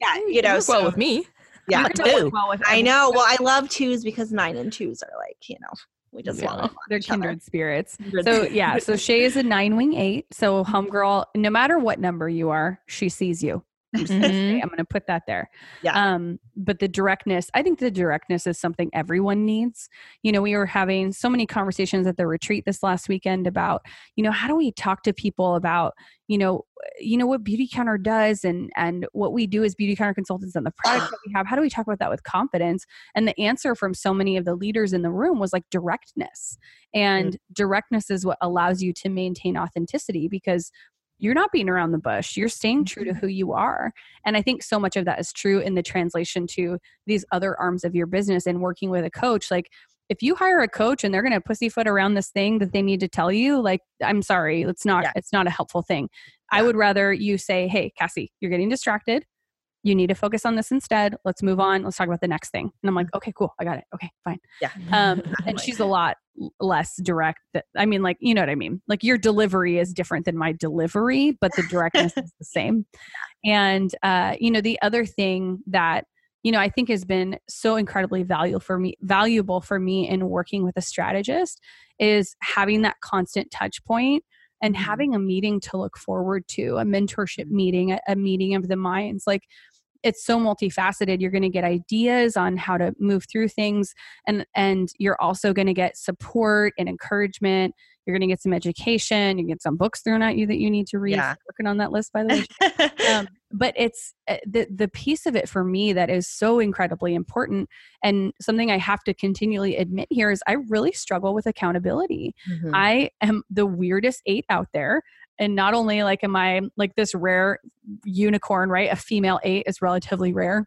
yeah you know so, well with me. Yeah two. Well i know. Well i love twos because nine and twos are like you know we just yeah. love they're kindred other. spirits so yeah so shea is a nine wing eight so homegirl no matter what number you are she sees you mm-hmm. I'm going to put that there. Yeah. Um, but the directness, I think the directness is something everyone needs. You know, we were having so many conversations at the retreat this last weekend about, you know, how do we talk to people about, you know, you know what Beautycounter does and and what we do as Beautycounter consultants and the products that we have. How do we talk about that with confidence? And the answer from so many of the leaders in the room was like directness. And mm-hmm. directness is what allows you to maintain authenticity because you're not beating around the bush. You're staying true to Mm-hmm. who you are. And I think so much of that is true in the translation to these other arms of your business and working with a coach. Like, if you hire a coach and they're going to pussyfoot around this thing that they need to tell you, like, I'm sorry, it's not, Yeah. it's not a helpful thing. I would rather you say, Hey, Cassie, you're getting distracted. You need to focus on this instead. Let's move on. Let's talk about the next thing. And I'm like, okay, cool. I got it. Okay, fine. Yeah. Um, and she's a lot less direct. That, I mean, like, you know what I mean? Like, your delivery is different than my delivery, but the directness is the same. And, uh, you know, the other thing that, you know, I think has been so incredibly valuable for me, valuable for me in working with a strategist is having that constant touch point and Mhm. having a meeting to look forward to, a mentorship meeting, a, a meeting of the minds. Like, it's so multifaceted you're going to get ideas on how to move through things and and you're also going to get support and encouragement you're going to get some education you get some books thrown at you that you need to read Yeah. working on that list by the way um, but it's uh, the the piece of it for me that is so incredibly important and something i have to continually admit here is i really struggle with accountability Mhm. I am the weirdest eight out there. And not only like am I like this rare unicorn, right? A female eight is relatively rare.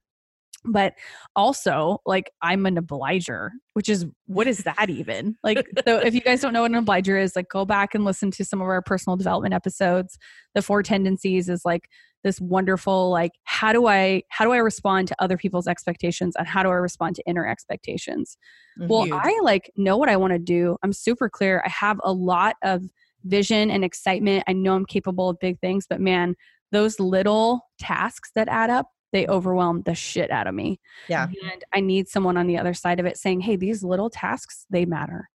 But also, like, I'm an obliger, which is what is that even? Like, so if you guys don't know what an obliger is, like, go back and listen to some of our personal development episodes. The four tendencies is like this wonderful, like, how do I how do I respond to other people's expectations and how do I respond to inner expectations? Well, mm-hmm. I like know what I want to do. I'm super clear. I have a lot of vision and excitement. I know I'm capable of big things, but man, those little tasks that add up, they overwhelm the shit out of me. Yeah. And I need someone on the other side of it saying, "Hey, these little tasks, they matter."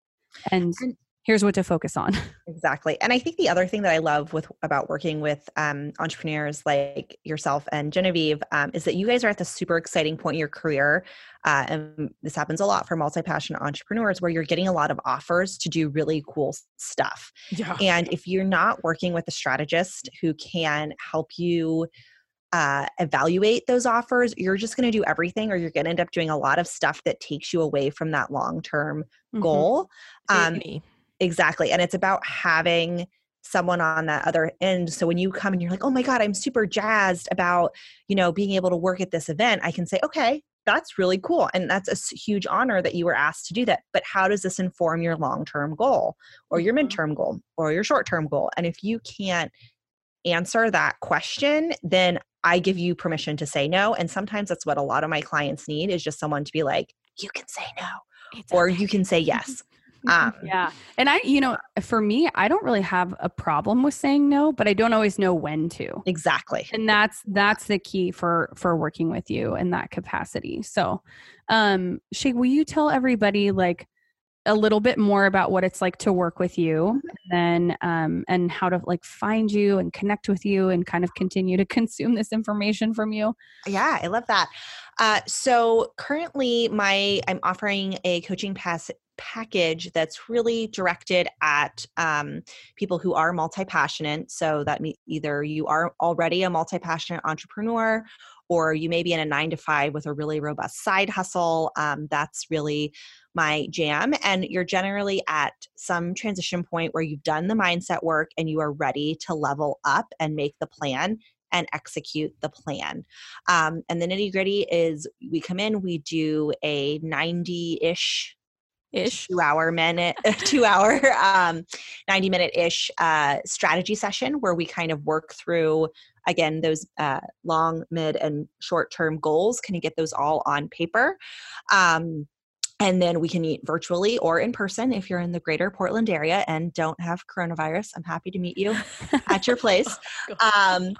And And- here's what to focus on. Exactly. And I think the other thing that I love with about working with um, entrepreneurs like yourself and Genevieve um, is that you guys are at the super exciting point in your career. Uh, and this happens a lot for multi-passionate entrepreneurs where you're getting a lot of offers to do really cool stuff. Yeah. And if you're not working with a strategist who can help you uh, evaluate those offers, you're just going to do everything, or you're going to end up doing a lot of stuff that takes you away from that long-term Mhm. goal. Um. Exactly. And it's about having someone on that other end. So when you come and you're like, oh my God, I'm super jazzed about, you know, being able to work at this event, I can say, okay, that's really cool. And that's a huge honor that you were asked to do that. But how does this inform your long term goal or your Mhm. midterm goal or your short term goal? And if you can't answer that question, then I give you permission to say no. And sometimes that's what a lot of my clients need is just someone to be like, you can say no or you can say yes. Um, yeah. And I, you know, for me, I don't really have a problem with saying no, but I don't always know when to. Exactly. and that's that's the key for for working with you in that capacity so um shea will you tell everybody like a little bit more about what it's like to work with you and then um and how to like find you and connect with you and kind of continue to consume this information from you Yeah, I love that. Uh, so currently, my I'm offering a coaching pass package that's really directed at um, people who are multi-passionate. So that means either you are already a multi-passionate entrepreneur, or you may be in a nine to five with a really robust side hustle. Um, that's really my jam. And you're generally at some transition point where you've done the mindset work and you are ready to level up and make the plan and execute the plan. Um, and the nitty gritty is we come in, we do a 90 ish ish. Two hour minute two hour um 90 minute ish uh strategy session where we kind of work through again those uh long mid and short term goals can you get those all on paper. Um and then we can meet virtually or in person if you're in the greater Portland area and don't have coronavirus. I'm happy to meet you at your place. Um,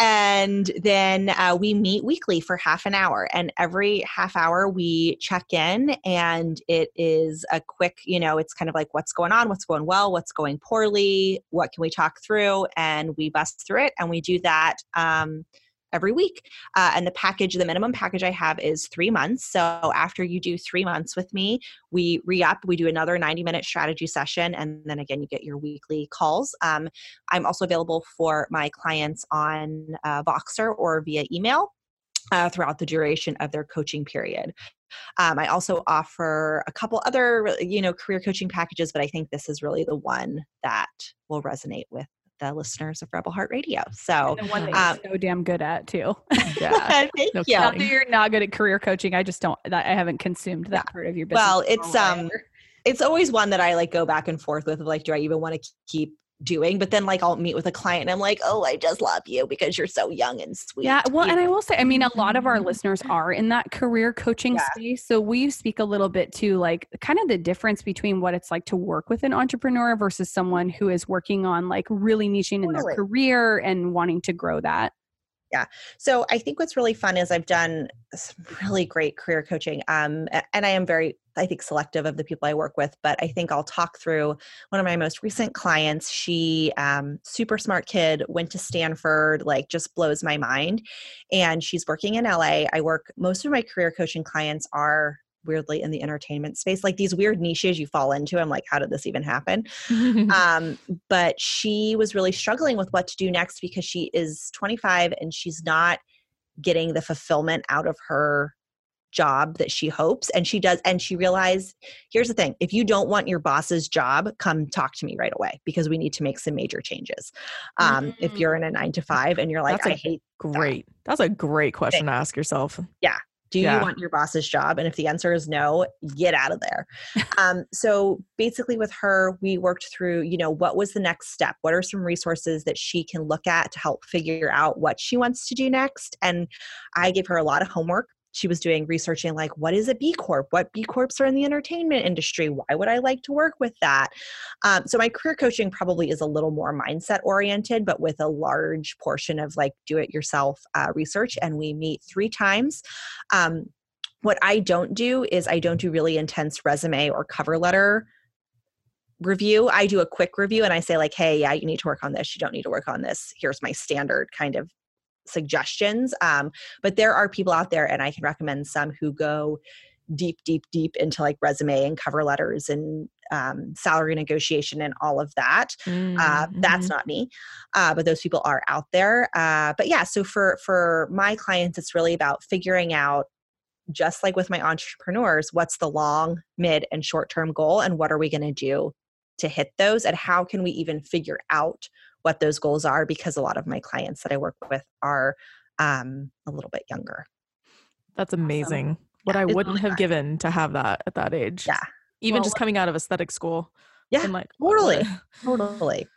and then uh, we meet weekly for half an hour. And every half hour we check in, and it is a quick, you know, it's kind of like what's going on, what's going well, what's going poorly, what can we talk through, and we bust through it. And we do that. Um, every week. Uh, and the package, the minimum package I have is three months. So after you do three months with me, we re up, we do another 90 minute strategy session. And then again, you get your weekly calls. Um, I'm also available for my clients on uh, Voxer or via email. Uh, throughout the duration of their coaching period. Um, I also offer a couple other, you know, career coaching packages, but I think this is really the one that will resonate with the listeners of Rebel Heart Radio. So, And the one that um, so damn good at too. Yeah. thank No you. Not kidding. that you're not good at career coaching. I just don't. I haven't consumed that part of your business. Well, it's, um. It's always one that I like go back and forth with. Of like, do I even want to keep doing? But then, like, I'll meet with a client and I'm like, oh, I just love you because you're so young and sweet. Yeah, well, you and I will say, I mean, a lot of our mm-hmm. listeners are in that career coaching Yeah. space. So we speak a little bit to like kind of the difference between what it's like to work with an entrepreneur versus someone who is working on like really niching in their career and wanting to grow that. So I think what's really fun is I've done some really great career coaching. Um, and I am very, I think, selective of the people I work with. But I think I'll talk through one of my most recent clients. She, um, super smart kid, went to Stanford, like just blows my mind. And she's working in LA. I work. Most of my career coaching clients are weirdly in the entertainment space, like these weird niches you fall into. I'm like, how did this even happen? um, but she was really struggling with what to do next because she is 25 and she's not getting the fulfillment out of her job that she hopes and she does and she realized here's the thing if you don't want your boss's job come talk to me right away because we need to make some major changes um, if you're in a nine to five and you're like That's i hate great. That's a great question to ask yourself. Do Yeah. you want your boss's job? And if the answer is no get out of there. Um, so basically with her we worked through you know what was the next step? What are some resources that she can look at to help figure out what she wants to do next? And i gave her a lot of homework she was doing researching like what is a b corp? What b corps are in the entertainment industry? Why would i like to work with that? Um, so my career coaching probably is a little more mindset oriented but with a large portion of like do it yourself uh, research and we meet three times. Um, what i don't do is i don't do really intense resume or cover letter review. I do a quick review and i say like hey yeah you need to work on this. You don't need to work on this. Here's my standard kind of suggestions um, but there are people out there and i can recommend some who go deep deep deep into like resume and cover letters and um, salary negotiation and all of that uh, Mm, that's mhm. not me uh, but those people are out there uh, but yeah so for for my clients it's really about figuring out just like with my entrepreneurs what's the long mid and short term goal and what are we going to do to hit those and how can we even figure out what those goals are because a lot of my clients that i work with are um, a little bit younger That's amazing. What Yeah, I wouldn't really have given to have that at that age. Yeah. Even Well, just coming out of aesthetic school. yeah and like totally totally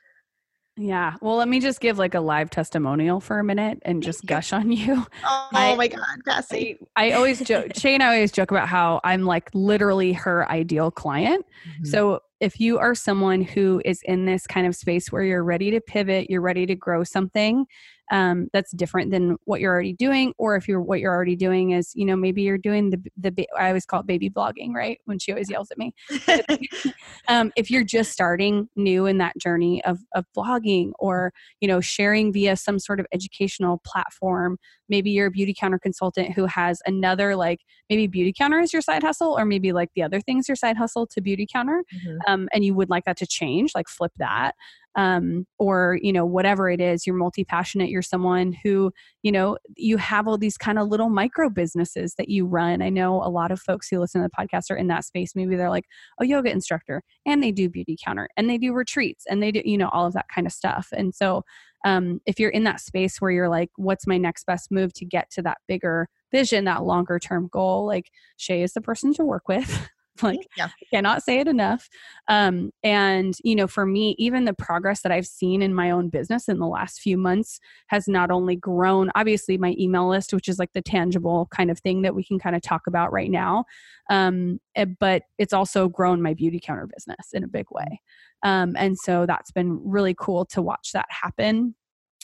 Yeah. Well, let me just give like a live testimonial for a minute and just gush on you. oh I- my god cassie I, I always joke, Shea and I always joke about how I'm like literally her ideal client. Mm-hmm. So if you are someone who is in this kind of space where you're ready to pivot, you're ready to grow something um, that's different than what you're already doing, or if you're what you're already doing is, you know, maybe you're doing the the I always call it baby blogging, right? When she always yells at me. um, if you're just starting new in that journey of of blogging or you know sharing via some sort of educational platform, maybe you're a Beautycounter consultant who has another like maybe Beautycounter is your side hustle, or maybe like the other things your side hustle to Beautycounter Mhm. um, and you would like that to change, like flip that. Um, or, you know, whatever it is, you're multi passionate, you're someone who, you know, you have all these kind of little micro businesses that you run. I know a lot of folks who listen to the podcast are in that space. Maybe they're like a yoga instructor and they do Beautycounter and they do retreats and they do, you know, all of that kind of stuff. And so, um, if you're in that space where you're like, what's my next best move to get to that bigger vision, that longer term goal, like Shea is the person to work with. like, yeah cannot say it enough. Um, and, you know, for me, even the progress that I've seen in my own business in the last few months has not only grown, obviously, my email list, which is like the tangible kind of thing that we can kind of talk about right now, um, eh, but it's also grown my Beautycounter business in a big way. Um, and so that's been really cool to watch that happen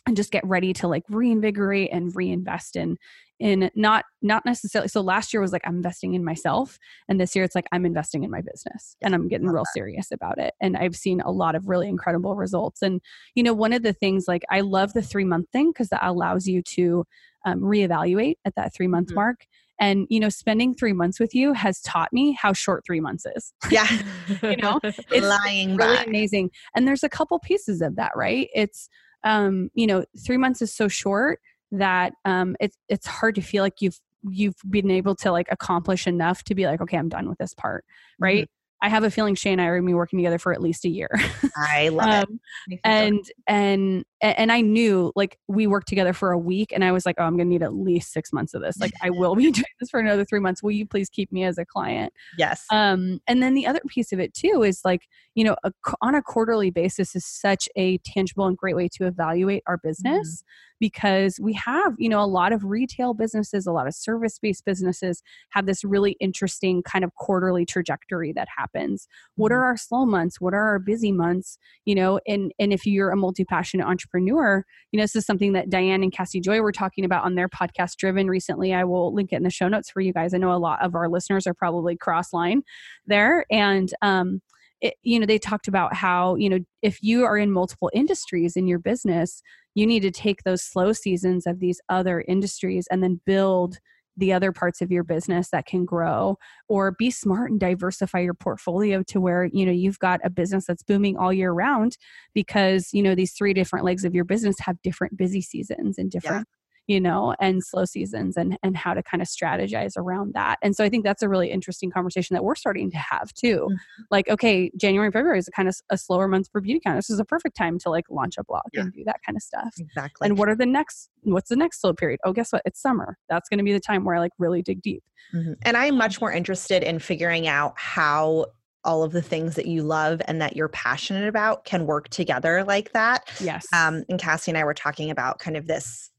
and just get ready to like reinvigorate and reinvest in in not not necessarily so last year was like i'm investing in myself and this year it's like i'm investing in my business and i'm getting real serious about it and i've seen a lot of really incredible results and you know one of the things like i love the three month thing because that allows you to um, reevaluate at that three month Mhm. mark and you know spending three months with you has taught me how short three months is yeah you know it's lying really by. amazing and there's a couple pieces of that right it's um you know three months is so short that um it's it's hard to feel like you've you've been able to like accomplish enough to be like okay i'm done with this part right I have a feeling Shea and I are going to be working together for at least a year. I love um, it. And and and I knew like we worked together for a week, and I was like, oh, I'm going to need at least six months of this. Like I will be doing this for another three months. Will you please keep me as a client? Yes. Um, and then the other piece of it too is like you know a, on a quarterly basis is such a tangible and great way to evaluate our mm-hmm. business. Mm-hmm because we have, you know, a lot of retail businesses, a lot of service based businesses have this really interesting kind of quarterly trajectory that happens. What are mm-hmm. our slow months? What are our busy months? You know, and, and if you're a multi passionate entrepreneur, you know, this is something that Diane and Cassy Joy were talking about on their podcast Driven recently. I will link it in the show notes for you guys. I know a lot of our listeners are probably cross line there. And, um, it, you know they talked about how you know if you are in multiple industries in your business you need to take those slow seasons of these other industries and then build the other parts of your business that can grow or be smart and diversify your portfolio to where you know you've got a business that's booming all year round because you know these three different legs of your business have different busy seasons and different you know, and slow seasons and and how to kind of strategize around that. And so I think that's a really interesting conversation that we're starting to have too. Mm-hmm. Like, okay, January and February is a kind of a slower month for Beautycon. This is a perfect time to like launch a blog yeah. and do that kind of stuff. Exactly. And what are the next what's the next slow period? Oh, guess what? It's summer. That's going to be the time where I like really dig deep. Mm-hmm. And I'm much more interested in figuring out how all of the things that you love and that you're passionate about can work together like that. Yes. Um, and Cassie and I were talking about kind of this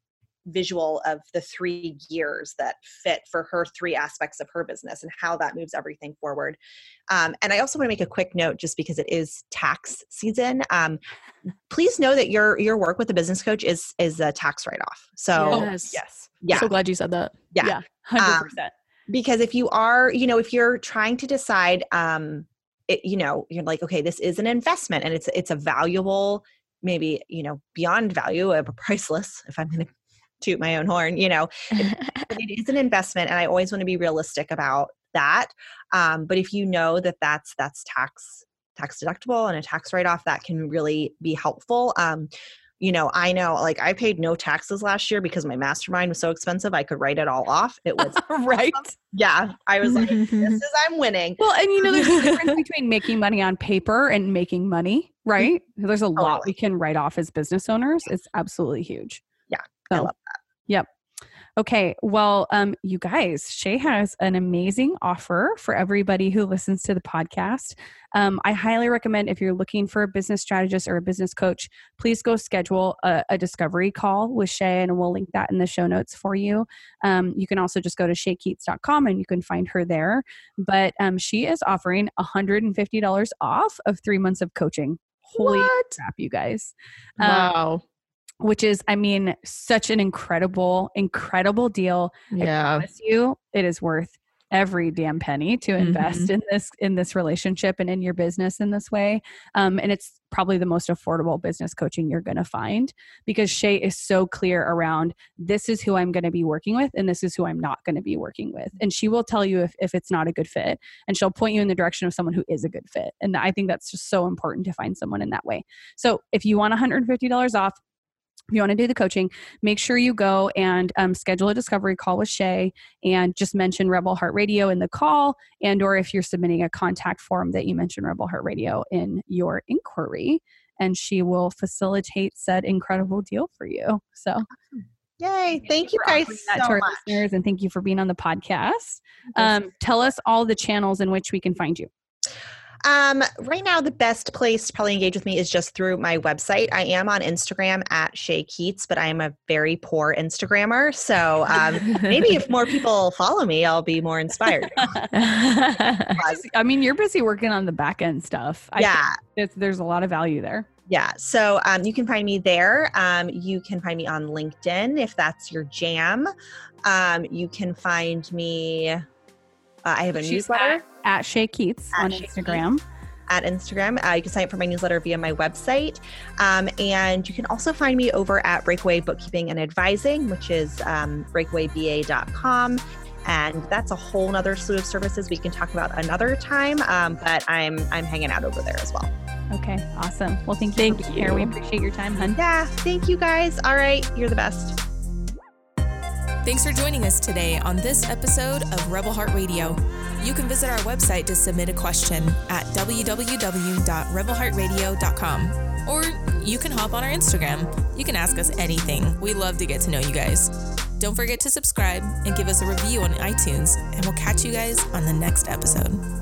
visual of the three gears that fit for her three aspects of her business and how that moves everything forward. Um, and I also want to make a quick note, just because it is tax season. Um, please know that your your work with a business coach is is a tax write off. So yes, yes, yeah. So glad you said that. Yeah, yeah, hundred um, percent. Because if you are, you know, if you're trying to decide, um, it, you know, you're like, okay, this is an investment and it's it's a valuable maybe you know beyond value a priceless if i'm going to toot my own horn you know? It, it is an investment and i always want to be realistic about that um, but if you know that that's that's tax tax deductible and a tax write-off that can really be helpful um, you know i know like i paid no taxes last year because my mastermind was so expensive i could write it all off. It was right? yeah i was like this is i'm winning. Well and you know there's a difference between making money on paper and making money right? There's a lot we can write off as business owners it's absolutely huge i love that Yep. Okay, well, um, you guys, Shea has an amazing offer for everybody who listens to the podcast. Um, I highly recommend if you're looking for a business strategist or a business coach, please go schedule a, a discovery call with Shea, and we'll link that in the show notes for you. Um, you can also just go to sheakeats.com and you can find her there. But um, she is offering $150 off of three months of coaching. Holy what? crap, you guys! Um, wow which is, I mean, such an incredible, incredible deal. Yeah. I promise you, it is worth every damn penny to invest mm-hmm. in this in this relationship and in your business in this way um, and it's probably the most affordable business coaching you're going to find because shea is so clear around this is who i'm going to be working with and this is who i'm not going to be working with and she will tell you if, if it's not a good fit and she'll point you in the direction of someone who is a good fit and i think that's just so important to find someone in that way so if you want $150 off you want to do the coaching, make sure you go and um, schedule a discovery call with Shea and just mention Rebel Heart Radio in the call, and or if you're submitting a contact form that you mention Rebel Heart Radio in your inquiry, and she will facilitate said incredible deal for you. So. Yay! Thank, thank you guys so to our much. listeners, and thank you for being on the podcast. Um, tell us all the channels in which we can find you. Um, right now, the best place to probably engage with me is just through my website. I am on Instagram at Shea Keats, but I am a very poor Instagrammer. So um, maybe if more people follow me, I'll be more inspired. I mean, you're busy working on the back end stuff. I yeah. there's a lot of value there. Yeah. So um, you can find me there. Um, you can find me on LinkedIn if that's your jam. Um, you can find me. Uh, I have a She's newsletter at Shea Keats at on Shea Instagram. Keats at Instagram. Uh, you can sign up for my newsletter via my website. Um, and you can also find me over at Breakaway Bookkeeping and Advising, which is um, breakawayba.com. And that's a whole nother slew of services we can talk about another time. Um, but I'm I'm hanging out over there as well. Okay, awesome. Well, thank you thank for being you. here. We appreciate your time, hun. Yeah, thank you guys. All right, you're the best. Thanks for joining us today on this episode of Rebel Heart Radio. You can visit our website to submit a question at www.rebelheartradio.com or you can hop on our Instagram. You can ask us anything. We love to get to know you guys. Don't forget to subscribe and give us a review on iTunes, and we'll catch you guys on the next episode.